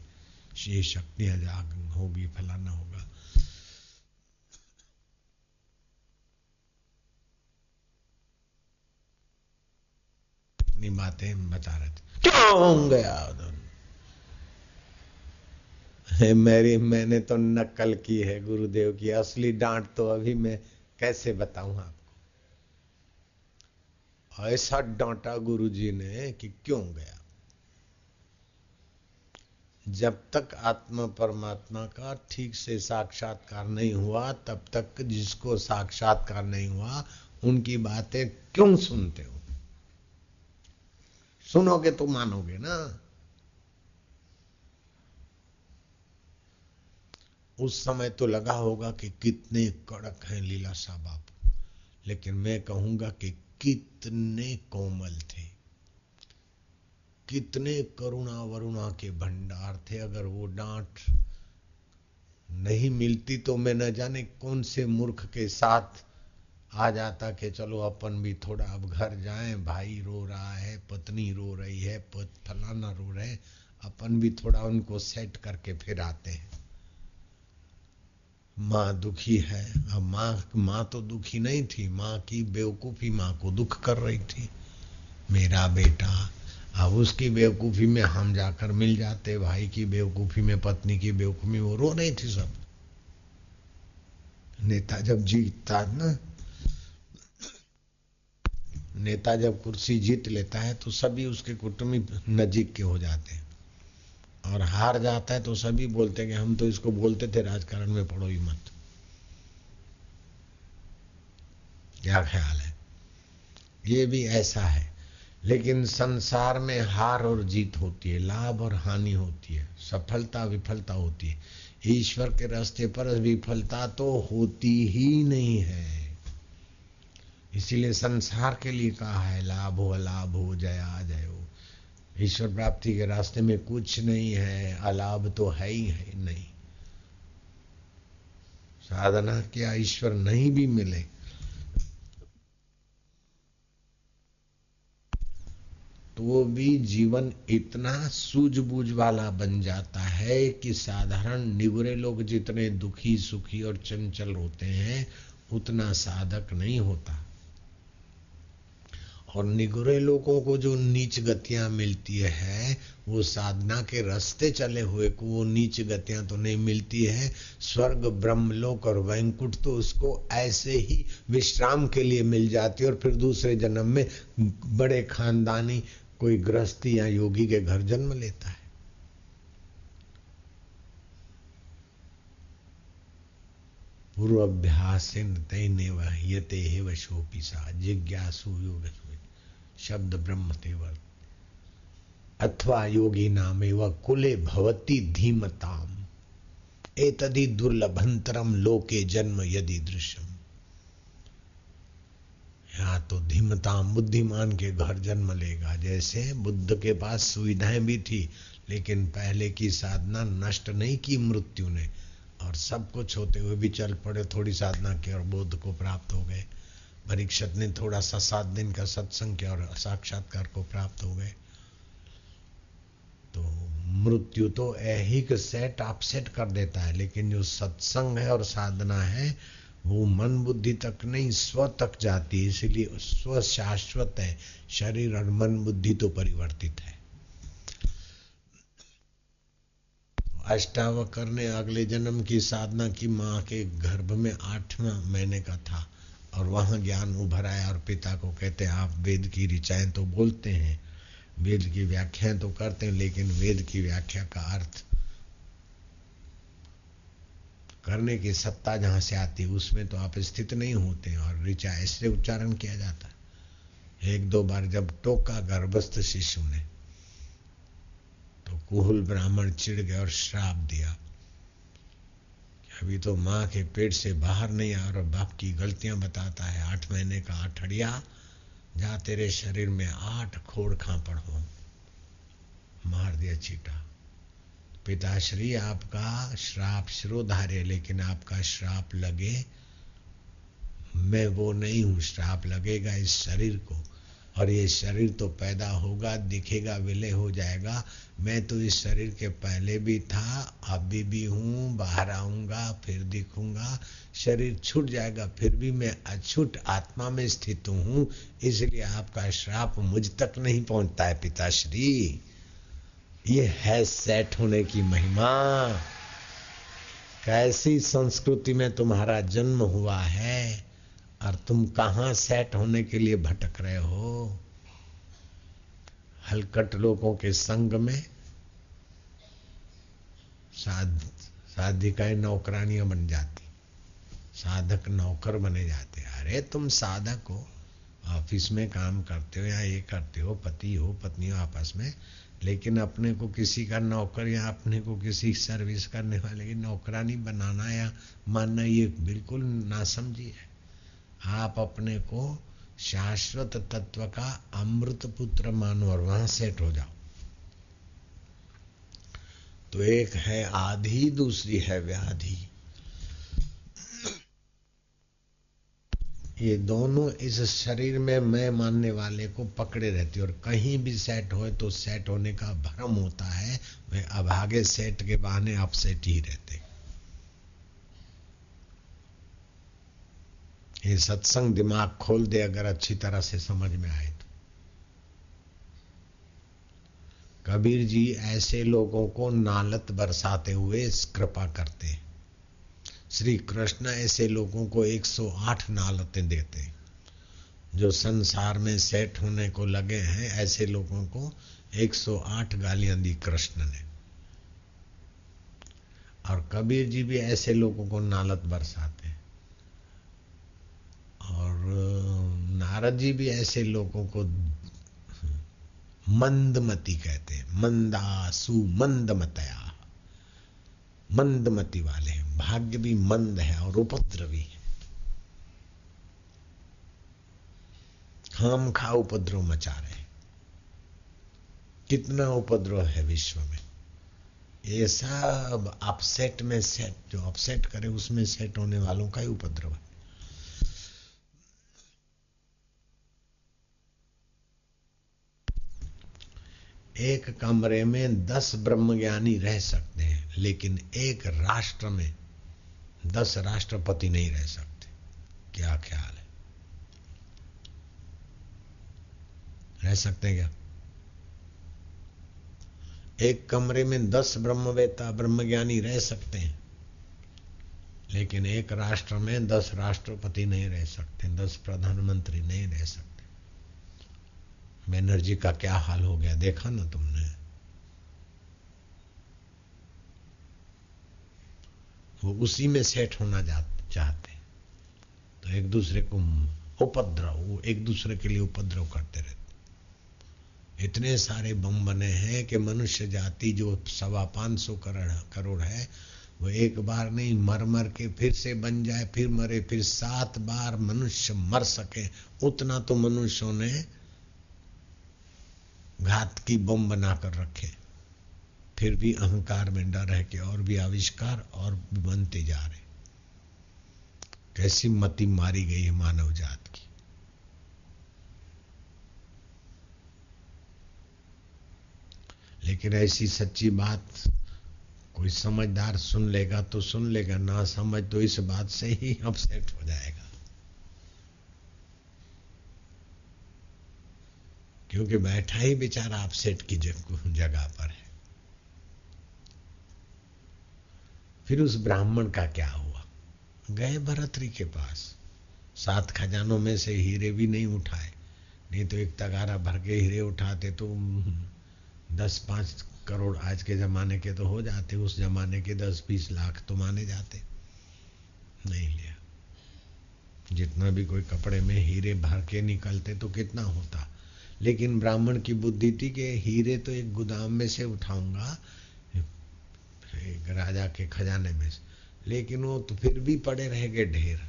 ये शक्तियाँ जाग होगी, फलाना होगा। अपनी बातें बता रहे थे। क्यों गया उधर? मेरी, मैंने तो नकल की है गुरुदेव की। असली डांट तो अभी मैं कैसे बताऊँ आपको? ऐसा डांटा गुरुजी ने कि क्यों गया? जब तक आत्मा परमात्मा का ठीक से साक्षात्कार नहीं हुआ, तब तक जिसको साक्षात्कार नहीं हुआ, उनकी बातें क्यों सुनते हो? सुनोगे तो मानोगे ना। उस समय तो लगा होगा कि कितने कड़क हैं लीला बापू लेकिन मैं कहूँगा कि कितने कोमल थे। कितने करुणा वरुणा के भंडार थे। अगर वो डांट नहीं मिलती तो मैं न जाने कौन से मूर्ख के साथ आ जाता कि चलो अपन भी थोड़ा अब घर जाएँ, भाई रो रहा है, पत्नी रो रही है, पत फलाना रो रहे अपन भी थोड़ा उनको सेट करके फिर आते हैं। माँ दुखी है। अब माँ माँ तो दुखी नहीं थी, माँ की बेवकूफ़ी माँ को दुख कर रही थी। मेरा बेटा अब उसकी बेवकूफ़ी में हम जाकर मिल जाते, भाई की बेवकूफ़ी में, पत्नी की बेवकूफ़ी वो रो रही थी सब। नेता जब जीतता ना, नेता जब कुर्सी जीत लेता है तो सभी उसके कुटुंबी नजीक के हो जाते हैं। और हार जाता है तो सभी बोलते हैं कि हम तो इसको बोलते थे, राजकारण में पढ़ो ही मत। क्या ख्याल है? ये भी ऐसा है। लेकिन संसार में हार और जीत होती है, लाभ और हानि होती है, सफलता विफलता होती है। ईश्वर के रास्ते पर विफलता तो होती ही नहीं है। इसीलिए संसार के लिए कहा है, लाभ हो, अलाभ हो, जया जय हो। ईश्वर प्राप्ति के रास्ते में कुछ नहीं है, अलाभ तो है ही है, नहीं। साधना क्या ईश्वर नहीं भी मिले? तो भी जीवन इतना सूझबूझ वाला बन जाता है कि साधारण निगुरे लोग जितने दुखी सुखी और चंचल होते हैं, उतना साधक नहीं होता। और निगुरे लोगों को जो नीच गतियाँ मिलती है, वो साधना के रास्ते चले हुए को वो नीच गतियाँ तो नहीं मिलती है। स्वर्ग, ब्रह्मलोक और वैंकुट तो उसको ऐसे ही विश्राम के लिए मिल जाती है। और फिर दूसरे जन्म में बड़े खानदानी, कोई गृहस्थी या योगी के घर जन्म लेता है। पूर्वाभ्यास तैने वहते हे वशोपी सा जिज्ञासु योग शब्द ब्रह्म तेवर अथवा योगी नाम व कुले भवती धीमताम। एतदि दुर्लभंतरम लोके जन्म यदि दृश्यम। या तो धीमताम बुद्धिमान के घर जन्म लेगा। जैसे बुद्ध के पास सुविधाएँ भी थी, लेकिन पहले की साधना नष्ट नहीं की मृत्यु ने, और सब कुछ होते हुए भी चल पड़े थोड़ी साधना की और बोध को प्राप्त हो गए। परीक्षित ने थोड़ा सा सात दिन का सत्संग किया और साक्षात्कार को प्राप्त हो गए। तो मृत्यु तो ऐहिक सेट अपसेट कर देता है, लेकिन जो सत्संग है और साधना है, वो मन बुद्धि तक नहीं, स्व तक जाती है, इसलिए स्व शाश्वत है, शरीर और मन बुद्धि तो परिवर्तित है। अष्टावकर ने अगले जन्म की साधना की, माँ के गर्भ में आठवां महीने का था। और वहाँ ज्ञान उभर आया और पिता को कहते हैं, आप वेद की ऋचाएँ तो बोलते हैं, वेद की व्याख्याएँ तो करते हैं, लेकिन वेद की व्याख्या का अर्थ करने की सत्ता जहाँ से आती है, उसमें तो आप स्थित नहीं होते और ऋचा ऐसे उच्चारण किया जाता एक दो बार जब टोका गर्भस्थ शिशु ने तो कुहुल ब्राह्मण चिड़ गए और श्राप दिया। अभी तो माँ के पेट से बाहर नहीं आ और बाप की गलतियाँ बताता है। आठ महीने का आठड़िया जा तेरे शरीर में आठ खोड़ खापड़ हो, मार दिया चीटा। पिताश्री, आपका श्राप शिरोधार्य लेकिन आपका श्राप लगे। मैं वो नहीं हूँ, श्राप लगेगा इस शरीर को। और ये शरीर तो पैदा होगा, दिखेगा, विलय हो जाएगा। मैं तो इस शरीर के पहले भी था, अभी भी हूँ, बाहर आऊँगा, फिर दिखूँगा। शरीर छूट जाएगा, फिर भी मैं अछूट आत्मा में स्थित हूँ। इसलिए आपका श्राप मुझ तक नहीं पहुँचता है, पिताश्री। ये है सेट होने की महिमा। कैसी संस्कृति में तुम्हारा जन्म हुआ है? और तुम कहाँ सेट होने के लिए भटक रहे हो? हलकट लोगों के संग में साध, साधिकाएँ नौकरानियाँ बन जाती, साधक नौकर बने जाते। अरे तुम साधक हो, ऑफ़िस में काम करते हो या ये करते हो, पति हो पत्नी हो आपस में, लेकिन अपने को किसी का नौकर या अपने को किसी सर्विस करने वाले की नौकरानी बनाना या मानना, ये बिल्कुल नासमझी है। आप अपने को शाश्वत तत्व का अमृत पुत्र मानो और वहाँ सेट हो जाओ। तो एक है आधी, दूसरी है व्याधि। ये दोनों इस शरीर में मैं मानने वाले को पकड़े रहती और कहीं भी सेट हो तो सेट होने का भ्रम होता है। वे अभागे सेट के बहाने अपसेट ही रहते ये सत्संग दिमाग खोल दे अगर अच्छी तरह से समझ में आए तो। कबीर जी ऐसे लोगों को नालत बरसाते हुए कृपा करते श्री कृष्ण ऐसे लोगों को 108 नालतें देते जो संसार में सेट होने को लगे हैं, ऐसे लोगों को 108 गालियाँ दी कृष्ण ने। और कबीर जी भी ऐसे लोगों को नालत बरसाते और नारद जी भी ऐसे लोगों को मंदमती कहते हैं। मंदासु, मंदमतया। मंदमती वाले हैं। भाग्य भी मंद है और उपद्रवी है। खाम खा उपद्रव मचा रहे हैं। कितना उपद्रव है विश्व में। ये सब अपसेट में सेट जो अपसेट करे, उसमें सेट होने वालों का ही उपद्रव है। एक कमरे में दस ब्रह्मज्ञानी रह सकते हैं, लेकिन एक राष्ट्र में दस राष्ट्रपति नहीं रह सकते। क्या ख्याल है? रह सकते हैं क्या? एक कमरे में दस ब्रह्मवेता, ब्रह्मज्ञानी रह सकते हैं, लेकिन एक राष्ट्र में दस राष्ट्रपति नहीं रह सकते, दस प्रधानमंत्री नहीं रह सकते। बैनर्जी का क्या हाल हो गया? देखा ना तुमने? वो उसी में सेट होना चाहते। तो एक दूसरे को उपद्रव, वो एक दूसरे के लिए उपद्रव करते रहते। इतने सारे बम बने हैं कि मनुष्य जाति जो सवा पाँच सौ करोड़ है, वो एक बार नहीं, मर मर के फिर से बन जाए, फिर मरे, फिर सात बार मनुष्य मर सके। उतना तो मनुष्यों ने घात की बम बनाकर रखे। फिर भी अहंकार में डर है कि और भी आविष्कार और भी बनते जा रहे। कैसी मति मारी गई है मानव जात की। लेकिन ऐसी सच्ची बात कोई समझदार सुन लेगा तो सुन लेगा, ना समझ तो इस बात से ही अपसेट हो जाएगा। क्योंकि बैठा ही बेचारा अपसेट की जगह पर है। फिर उस ब्राह्मण का क्या हुआ? गए भरतरी के पास। सात खजानों में से हीरे भी नहीं उठाए। नहीं तो एक तगारा भर के हीरे उठाते तो दस पाँच करोड़ आज के जमाने के तो हो जाते, उस जमाने के दस बीस लाख तो माने जाते। नहीं लिया। जितना भी कोई कपड़े में हीरे भर के निकलते तो कितना होता? लेकिन ब्राह्मण की बुद्धि थी कि हीरे तो एक गोदाम में से उठाऊँगा, एक राजा के खजाने में से। लेकिन वो तो फिर भी पड़े रह गए ढेर।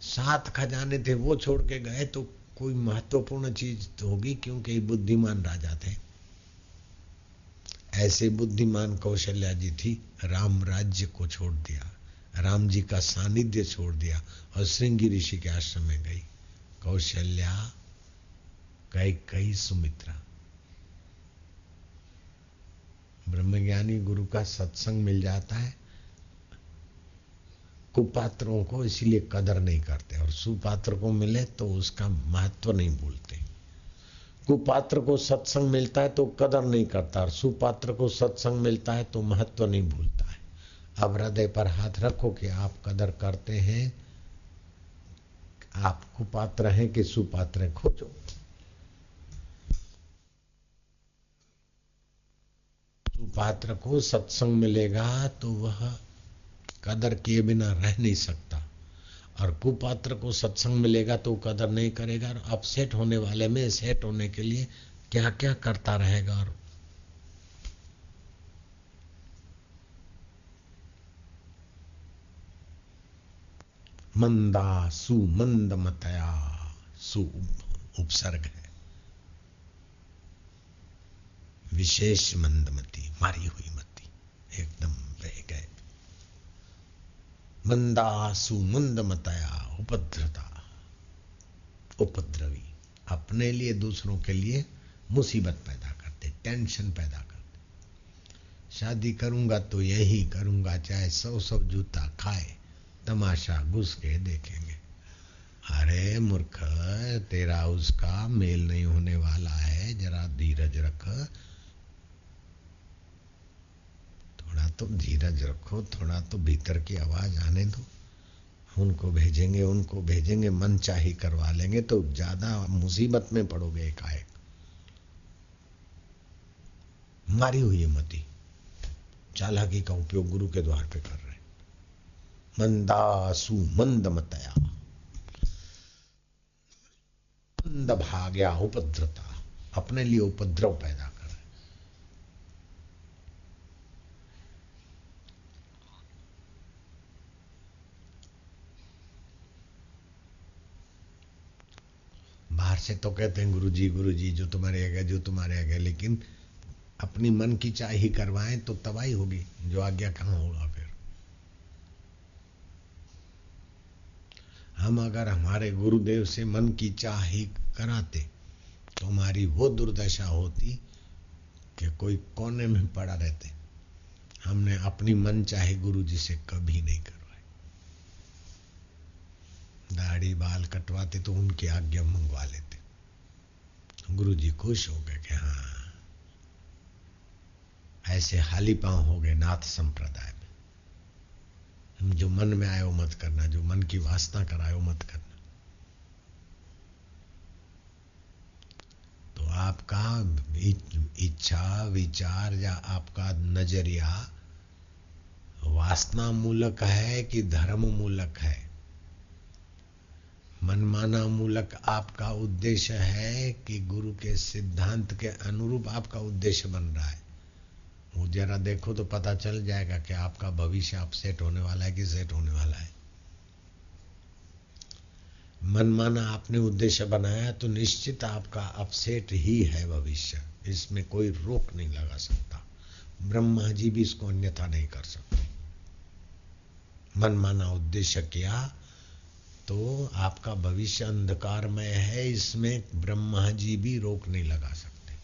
सात खजाने थे, वो छोड़ के गए तो कोई महत्वपूर्ण चीज़ तो होगी, क्योंकि बुद्धिमान राजा थे। ऐसे बुद्धिमान कौशल्या जी थी, राम राज्य को छोड़ दिया, राम जी का सानिध्य छोड़ दिया और श्रृंगी ऋषि के आश्रम में गई। कौशल्या कई कई सुमित्रा। ब्रह्मज्ञानी गुरु का सत्संग मिल जाता है। कुपात्रों को इसीलिए कदर नहीं करते और सुपात्र को मिले तो उसका महत्व नहीं भूलते कुपात्र को सत्संग मिलता है तो कदर नहीं करता और सुपात्र को सत्संग मिलता है तो महत्व नहीं भूलता है। अब हृदय पर हाथ रखो कि आप कदर करते हैं, आप कुपात्र हैं कि सुपात्र हैं खोजो सुपात्र को सत्संग मिलेगा तो वह कदर किए बिना रह नहीं सकता। और कुपात्र को सत्संग मिलेगा तो कदर नहीं करेगा। और अपसेट होने वाले में सेट होने के लिए क्या क्या करता रहेगा और मंदा सुमंद मतया सु उपसर्ग है। विशेष मंदमती मारी हुई मती, एकदम रह गए। मंदासु मंदमतया उपद्रता, उपद्रवी। अपने लिए, दूसरों के लिए मुसीबत पैदा करते, टेंशन पैदा करते। शादी करूँगा तो यही करूँगा, चाहे सौ सौ जूता खाए, तमाशा घुस के देखेंगे। अरे मूर्ख, तेरा उसका मेल नहीं होने वाला है, जरा धीरज रख। थोड़ा तो धीरज रखो, थोड़ा तो भीतर की आवाज़ आने दो। उनको भेजेंगे उनको भेजेंगे, मन चाही करवा लेंगे तो ज़्यादा मुसीबत में पड़ोगे एकाएक। मारी हुई है। मती चालाकी का उपयोग गुरु के द्वार पे कर रहे मंदासु मंद मतया मंद भाग्या उपद्रता। अपने लिए उपद्रव पैदा कर बाहर से तो कहते हैं गुरु जी गुरु जी तुम्हारे आगे जो तुम्हारे आगे लेकिन अपनी मन की चाह ही करवाएँ तो तबाही होगी, जो आज्ञा कहाँ होगा फिर? हम अगर हमारे गुरुदेव से मन की चाह ही कराते तो हमारी वो दुर्दशा होती कि कोई कोने में पड़ा रहते। हमने अपनी मन चाहे गुरु जी से कभी नहीं कर दाढ़ी बाल कटवाते तो उनकी आज्ञा मंगवा लेते। गुरु जी खुश हो गए कि हाँ ऐसे हाली पाँव हो गए नाथ संप्रदाय में। हम जो मन में आए वो मत करना, जो मन की वासना कराए वो मत करना। तो आपका इच्छा, विचार या आपका नज़रिया वासना मूलक है कि धर्म मूलक है? मनमाना मूलक आपका उद्देश्य है कि गुरु के सिद्धांत के अनुरूप आपका उद्देश्य बन रहा है। वो जरा देखो तो पता चल जाएगा कि आपका भविष्य आप सेट होने वाला है कि सेट होने वाला है। मनमाना आपने उद्देश्य बनाया तो निश्चित आपका अपसेट ही है भविष्य। इसमें कोई रोक नहीं लगा सकता। ब्रह्मा जी भी इसको अन्यथा नहीं कर सकते। मनमाना उद्देश्य किया तो आपका भविष्य अंधकारमय है, इसमें ब्रह्मा जी भी रोक नहीं लगा सकते।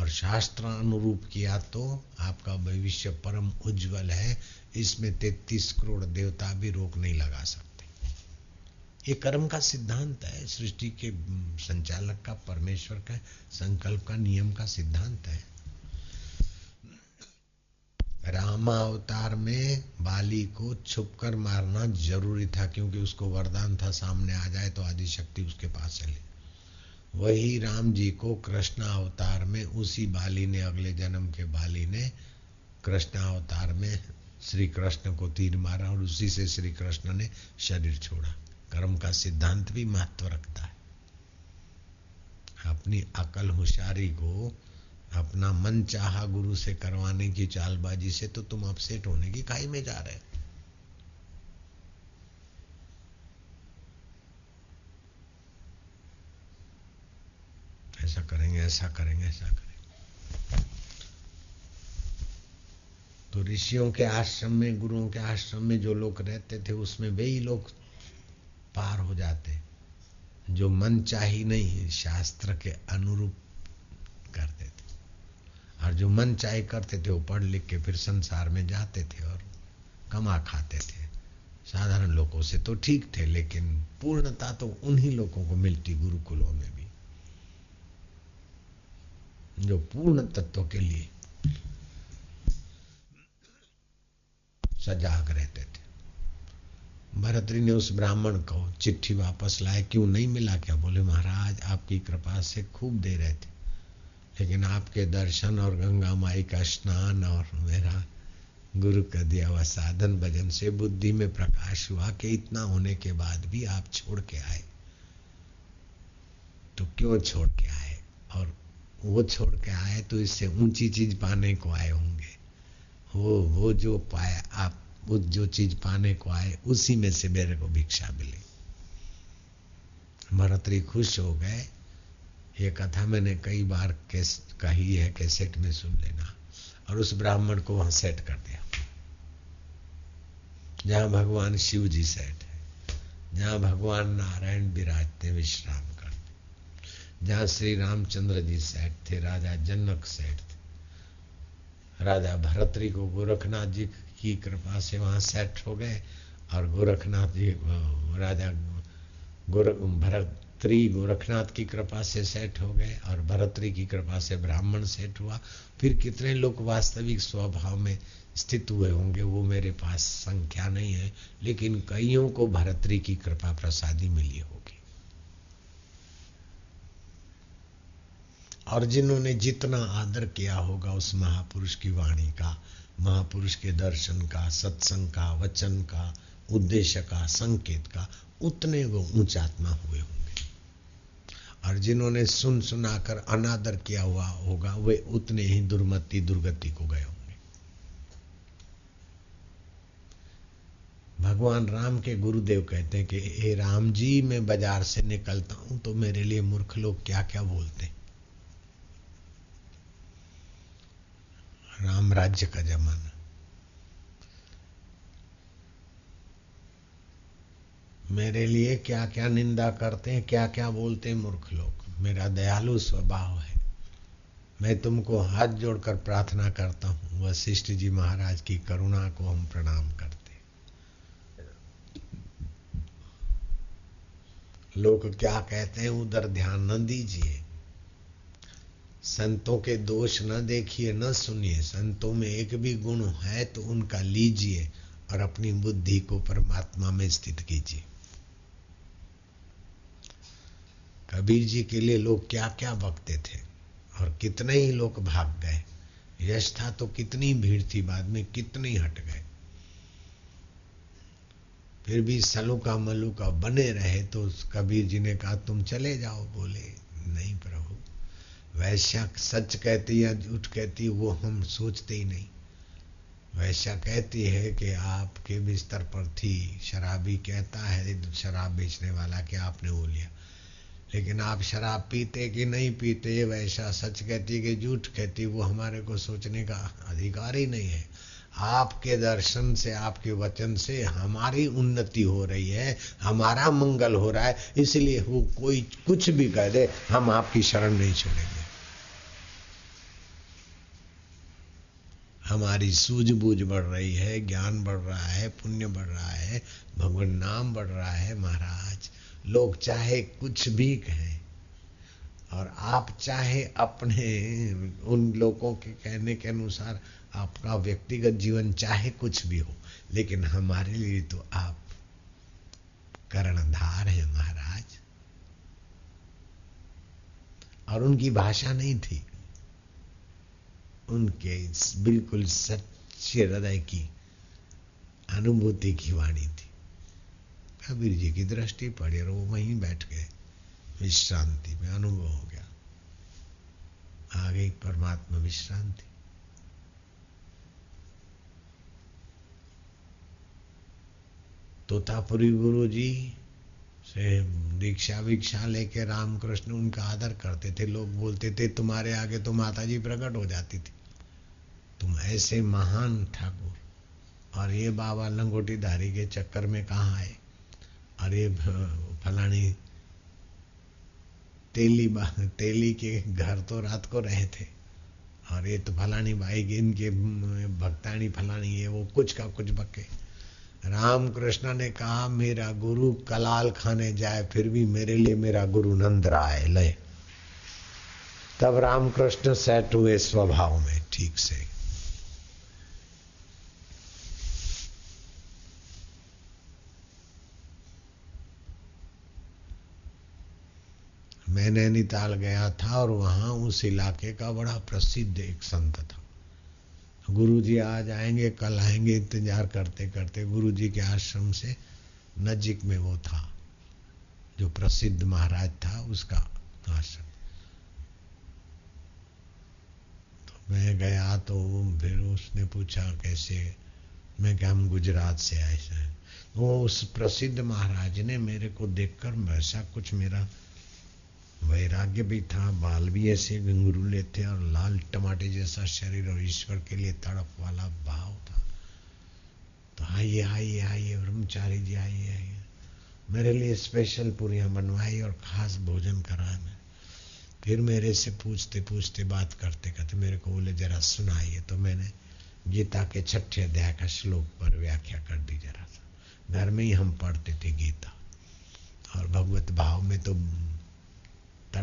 और शास्त्र अनुरूप किया तो आपका भविष्य परम उज्जवल है, इसमें तैतीस करोड़ देवता भी रोक नहीं लगा सकते। ये कर्म का सिद्धांत है, सृष्टि के संचालक का, परमेश्वर का संकल्प का, नियम का सिद्धांत है। रामा अवतार में बाली को छुपकर मारना ज़रूरी था, क्योंकि उसको वरदान था सामने आ जाए तो आदि शक्ति उसके पास चले। वही राम जी को कृष्ण अवतार में, उसी बाली ने, अगले जन्म के बाली ने कृष्ण अवतार में श्री कृष्ण को तीर मारा और उसी से श्री कृष्ण ने शरीर छोड़ा। कर्म का सिद्धांत भी महत्व रखता है। अपनी अकल होशियारी को अपना मन चाहा गुरु से करवाने की चालबाजी से तो तुम अपसेट होने की खाई में जा रहे हो। ऐसा करेंगे ऐसा करेंगे ऐसा करेंगे। तो ऋषियों के आश्रम में, गुरुओं के आश्रम में जो लोग रहते थे, उसमें वे ही लोग पार हो जाते। जो मन चाही नहीं, शास्त्र के अनुरूप करते और जो मन चाहे करते थे वो पढ़ लिख के फिर संसार में जाते थे और कमा खाते थे। साधारण लोगों से तो ठीक थे, लेकिन पूर्णता तो उन्हीं लोगों को मिलती गुरुकुलों में भी। जो पूर्ण तत्व के लिए सजाग रहते थे। भरतरी ने उस ब्राह्मण को चिट्ठी वापस लाए, क्यों नहीं मिला? क्या बोले, महाराज, आपकी कृपा से खूब दे रहे थे। लेकिन आपके दर्शन और गंगा माई का स्नान और मेरा गुरु का दिया हुआ साधन भजन से बुद्धि में प्रकाश हुआ कि इतना होने के बाद भी आप छोड़ के आए। तो क्यों छोड़ के आए? और वो छोड़ के आए तो इससे ऊँची चीज़ पाने को आए होंगे। वो वो जो पाया आप, वो जो चीज़ पाने को आए, उसी में से मेरे को भिक्षा मिली। भरतरी खुश हो गए ये कथा मैंने कई बार कैस कही है, कैसेट में सुन लेना। और उस ब्राह्मण को वहाँ सेट कर दिया। जहाँ भगवान शिव जी सेट है, जहाँ भगवान नारायण विराजते विश्राम करते जहाँ श्री रामचंद्र जी सेट थे, राजा जनक सेट थे। राजा भरतरी को गोरखनाथ जी की कृपा से वहाँ सेट हो गए। और गोरखनाथ जी, राजा गोरख भरत त्रि गोरखनाथ की कृपा से सेट हो गए और भरतरी की कृपा से ब्राह्मण सेट हुआ। फिर कितने लोग वास्तविक स्वभाव में स्थित हुए होंगे वो मेरे पास संख्या नहीं है, लेकिन कईयों को भरतरी की कृपा प्रसादी मिली होगी। और जिन्होंने जितना आदर किया होगा उस महापुरुष की वाणी का, महापुरुष के दर्शन का, सत्संग का, वचन का, उद्देश्य का, संकेत का, उतने वो ऊंचात्मा हुए होंगे। और जिन्होंने सुन सुनाकर अनादर किया हुआ होगा, वे उतने ही दुर्मति, दुर्गति को गए होंगे। भगवान राम के गुरुदेव कहते हैं कि हे राम जी, मैं बाज़ार से निकलता हूँ तो मेरे लिए मूर्ख लोग क्या क्या बोलते हैं? राम राज्य का जमाना। मेरे लिए क्या क्या निंदा करते हैं क्या क्या बोलते हैं मूर्ख लोग? मेरा दयालु स्वभाव है। मैं तुमको हाथ जोड़कर प्रार्थना करता हूँ, वशिष्ठ जी महाराज की करुणा को हम प्रणाम करते लोग क्या कहते हैं, उधर ध्यान न दीजिए। संतों के दोष न देखिए, न सुनिए। संतों में एक भी गुण है तो उनका लीजिए और अपनी बुद्धि को परमात्मा में स्थित कीजिए। कबीर जी के लिए लोग क्या क्या बकते थे और कितने ही लोग भाग गए। यश था तो कितनी भीड़ थी बाद में, कितने हट गए। फिर भी सलूका मलूका बने रहे तो कबीर जी ने कहा, तुम चले जाओ। बोले, नहीं प्रभु वैश्या सच कहती या झूठ कहती वो हम सोचते ही नहीं। वैश्या कहती है कि आपके बिस्तर पर थी, शराबी कहता है, शराब बेचने वाला कि आपने वो लिया। लेकिन आप शराब पीते कि नहीं पीते वैसा सच कहती कि झूठ कहती वो हमारे को सोचने का अधिकार ही नहीं है। आपके दर्शन से, आपके वचन से हमारी उन्नति हो रही है, हमारा मंगल हो रहा है, इसलिए वो कोई कुछ भी कह दे, हम आपकी शरण नहीं छोड़ेंगे। हमारी सूझबूझ बढ़ रही है, ज्ञान बढ़ रहा है, पुण्य बढ़ रहा है, भगवान नाम बढ़ रहा है महाराज। लोग चाहे कुछ भी कहें, और आप चाहे अपने उन लोगों के कहने के अनुसार आपका व्यक्तिगत जीवन चाहे कुछ भी हो, लेकिन हमारे लिए तो आप कर्णधार हैं महाराज। और उनकी भाषा नहीं थी। उनके बिल्कुल सच्चे हृदय की अनुभूति की वाणी कबीर जी की दृष्टि पड़ी और वो वहीं बैठ गए। विश्रांति में अनुभव हो गया। आ गई परमात्मा विश्रांति। तोतापुरी गुरु जी से दीक्षा वीक्षा लेके रामकृष्ण उनका आदर करते थे, लोग बोलते थे, तुम्हारे आगे तो माता जी प्रकट हो जाती थी। तुम ऐसे महान ठाकुर। और ये बाबा लंगोटी धारी के चक्कर में कहाँ आए? ये फलानी तेली तेली के घर तो रात को रहे थे। और ये तो फलानी भाई इनके भक्तानी फलानी ये वो कुछ का कुछ बके। रामकृष्ण ने कहा, मेरा गुरु कलाल खाने जाए, फिर भी मेरे लिए मेरा गुरु नंद राय ले। तब रामकृष्ण सेट हुए स्वभाव में, ठीक से। मैं नैनीताल गया था और वहाँ उस इलाके का बड़ा प्रसिद्ध एक संत था। गुरु जी आज आएँगे, कल आएँगे इंतज़ार करते करते गुरु जी के आश्रम से नजीक में वो था, जो प्रसिद्ध महाराज था उसका आश्रम। तो मैं गया तो फिर उसने पूछा, कैसे? मैं क्या, हम गुजरात से आए हैं? वो उस प्रसिद्ध महाराज ने मेरे को देखकर वैसा कुछ मेरा वैराग्य भी था, बाल भी ऐसे गंगरूले थे और लाल टमाटे जैसा शरीर और ईश्वर के लिए तड़प वाला भाव था। तो आइए आइए आइए, ब्रह्मचारी जी, आइए आइए। मेरे लिए स्पेशल पूरियाँ बनवाई और खास भोजन कराया मैं फिर मेरे से पूछते पूछते, बात करते करते मेरे को बोले, जरा सुनाइए। तो मैंने गीता के छठे अध्याय का श्लोक पर व्याख्या कर दी जरा सा। घर में ही हम पढ़ते थे गीता। और भगवत भाव में तो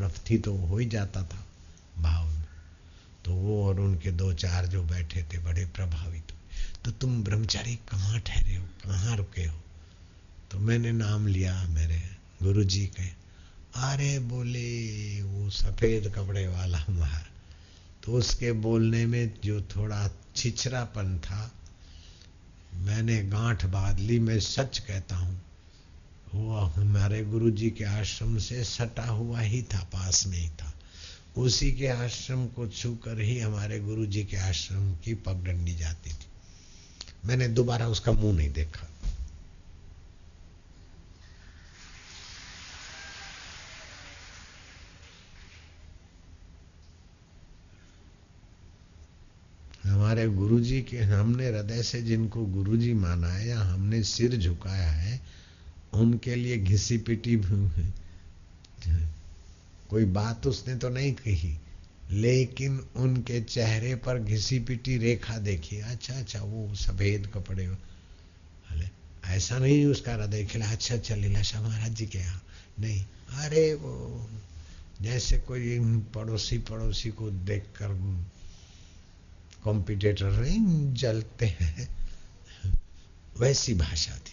थी तो हो ही जाता था भाव तो वो और उनके दो चार जो बैठे थे, बड़े प्रभावित हुए। तो तुम ब्रह्मचारी कहाँ ठहरे हो? कहाँ रुके हो? तो मैंने नाम लिया मेरे गुरु जी के। अरे बोले, वो सफ़ेद कपड़े वाला महार तो उसके बोलने में जो थोड़ा छिछरापन था, मैंने गांठ बाँध ली, मैं सच कहता हूँ वो हमारे गुरु जी के आश्रम से सटा हुआ ही था, पास में ही था। उसी के आश्रम को छूकर ही हमारे गुरु जी के आश्रम की पगडंडी जाती थी। मैंने दोबारा उसका मुँह नहीं देखा। हमारे गुरुजी के हमने हृदय से जिनको गुरुजी माना है या हमने सिर झुकाया है उनके लिए घिसी पिटी कोई बात उसने तो नहीं कही, लेकिन उनके चेहरे पर घिसी पिटी रेखा देखी। अच्छा अच्छा वो सफ़ेद कपड़े अरे, ऐसा नहीं उसका हृदय खिला। अच्छा अच्छा लीलाशाह महाराज जी के यहाँ। नहीं, अरे वो जैसे कोई पड़ोसी पड़ोसी को देखकर कॉम्पिटेटर नहीं जलते हैं, वैसी भाषा थी।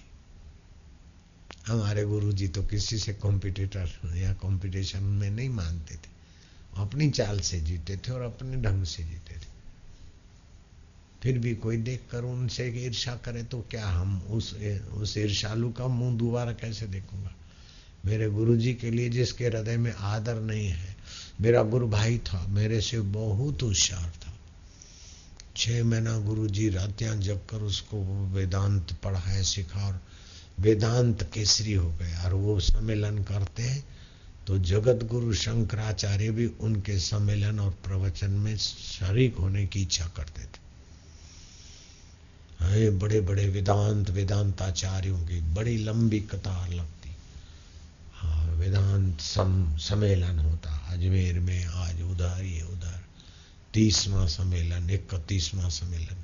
हमारे गुरु जी तो किसी से कॉम्पिटिटर या कॉम्पिटिशन में नहीं मानते थे। अपनी चाल से जीते थे और अपने ढंग से जीते थे। फिर भी कोई देखकर उनसे ईर्षा करे तो क्या हम उस उस ईर्षालु का मुँह दोबारा कैसे देखूँगा? मेरे गुरु जी के लिए जिसके हृदय में आदर नहीं है, मेरा गुरु भाई था, मेरे से बहुत होशियार था। छह महीना गुरु जी रातियाँ जग कर उसको वेदांत पढ़ाए सिखा और वेदांत केसरी हो गए और वो सम्मेलन करते हैं तो जगत गुरु शंकराचार्य भी उनके सम्मेलन और प्रवचन में शरीक होने की इच्छा करते थे। बड़े बड़े वेदांत, वेदांताचार्यों की बड़ी लंबी कतार लगती। हाँ वेदांत सम, सम्मेलन होता, अजमेर में आज उधर, ये उधर, तीसवा सम्मेलन, इकतीसवा सम्मेलन।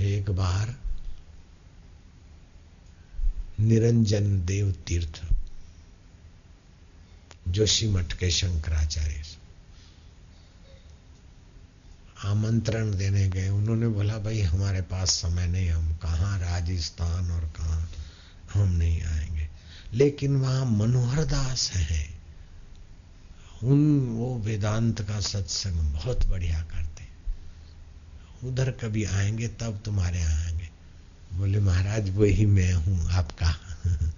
एक बार निरंजन देव तीर्थ जोशी मठ के शंकराचार्य आमंत्रण देने गए। उन्होंने बोला, भाई, हमारे पास समय नहीं, हम कहा, राजस्थान और कहा हम नहीं आएँगे। लेकिन वहाँ मनोहर दास है। उन, वो वेदांत का सत्संग बहुत बढ़िया करते उधर कभी आएँगे, तब तुम्हारे यहाँ आएँगे। बोले, महाराज, वही मैं हूँ, आपका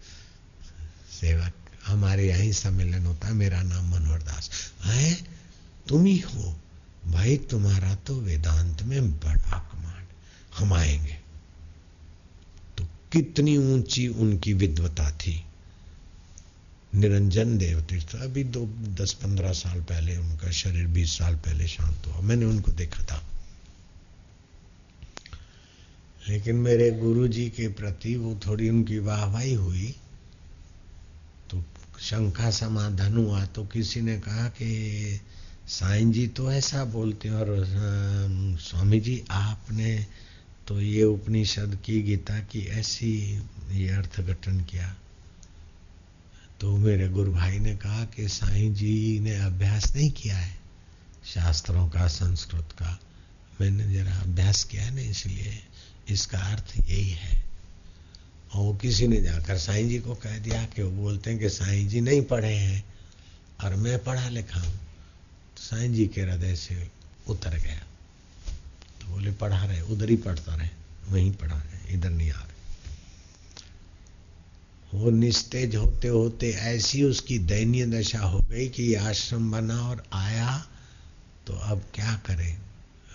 सेवक। हमारे यही सम्मेलन होता है, मेरा नाम मनोहर दास। है तुम ही हो। भाई, तुम्हारा तो वेदांत में बड़ा कमांड। हम आएँगे। तो कितनी ऊँची उनकी विद्वता थी। निरंजन देव तीर्थ अभी दो, दस, पंद्रह साल पहले उनका शरीर, बीस साल पहले शांत हुआ। मैंने उनको देखा था। लेकिन मेरे गुरु जी के प्रति वो थोड़ी उनकी वाहवाही हुई। तो शंका समाधान हुआ तो किसी ने कहा कि साईं जी तो ऐसा बोलते हैं और स्वामी जी, आपने तो ये उपनिषद की गीता की ऐसी ये अर्थघटन किया। तो मेरे गुरु भाई ने कहा कि साईं जी ने अभ्यास नहीं किया है शास्त्रों का, संस्कृत का। मैंने जरा अभ्यास किया है ना इसलिए इसका अर्थ यही है। और वो किसी ने जाकर साईं जी को कह दिया कि वो बोलते हैं कि साईं जी नहीं पढ़े हैं और मैं पढ़ा लिखा हूँ। तो साईं जी के हृदय से उतर गया। तो बोले, पढ़ा रहे, उधर ही पढ़ता रहे, वहीं पढ़ा रहे, इधर नहीं आ रहे। वो निस्तेज होते होते ऐसी उसकी दयनीय दशा हो गई कि आश्रम बना और आया। तो अब क्या करें?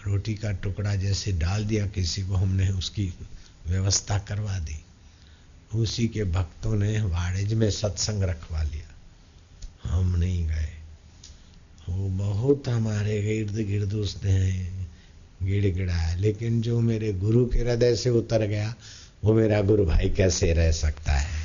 रोटी का टुकड़ा जैसे डाल दिया, किसी को हमने उसकी व्यवस्था करवा दी। उसी के भक्तों ने वाणिज में सत्संग रखवा लिया। हम नहीं गए। वो बहुत हमारे इर्द गिर्द उसने गिड़ गिड़ाया लेकिन जो मेरे गुरु के हृदय से उतर गया, वो मेरा गुरु भाई कैसे रह सकता है?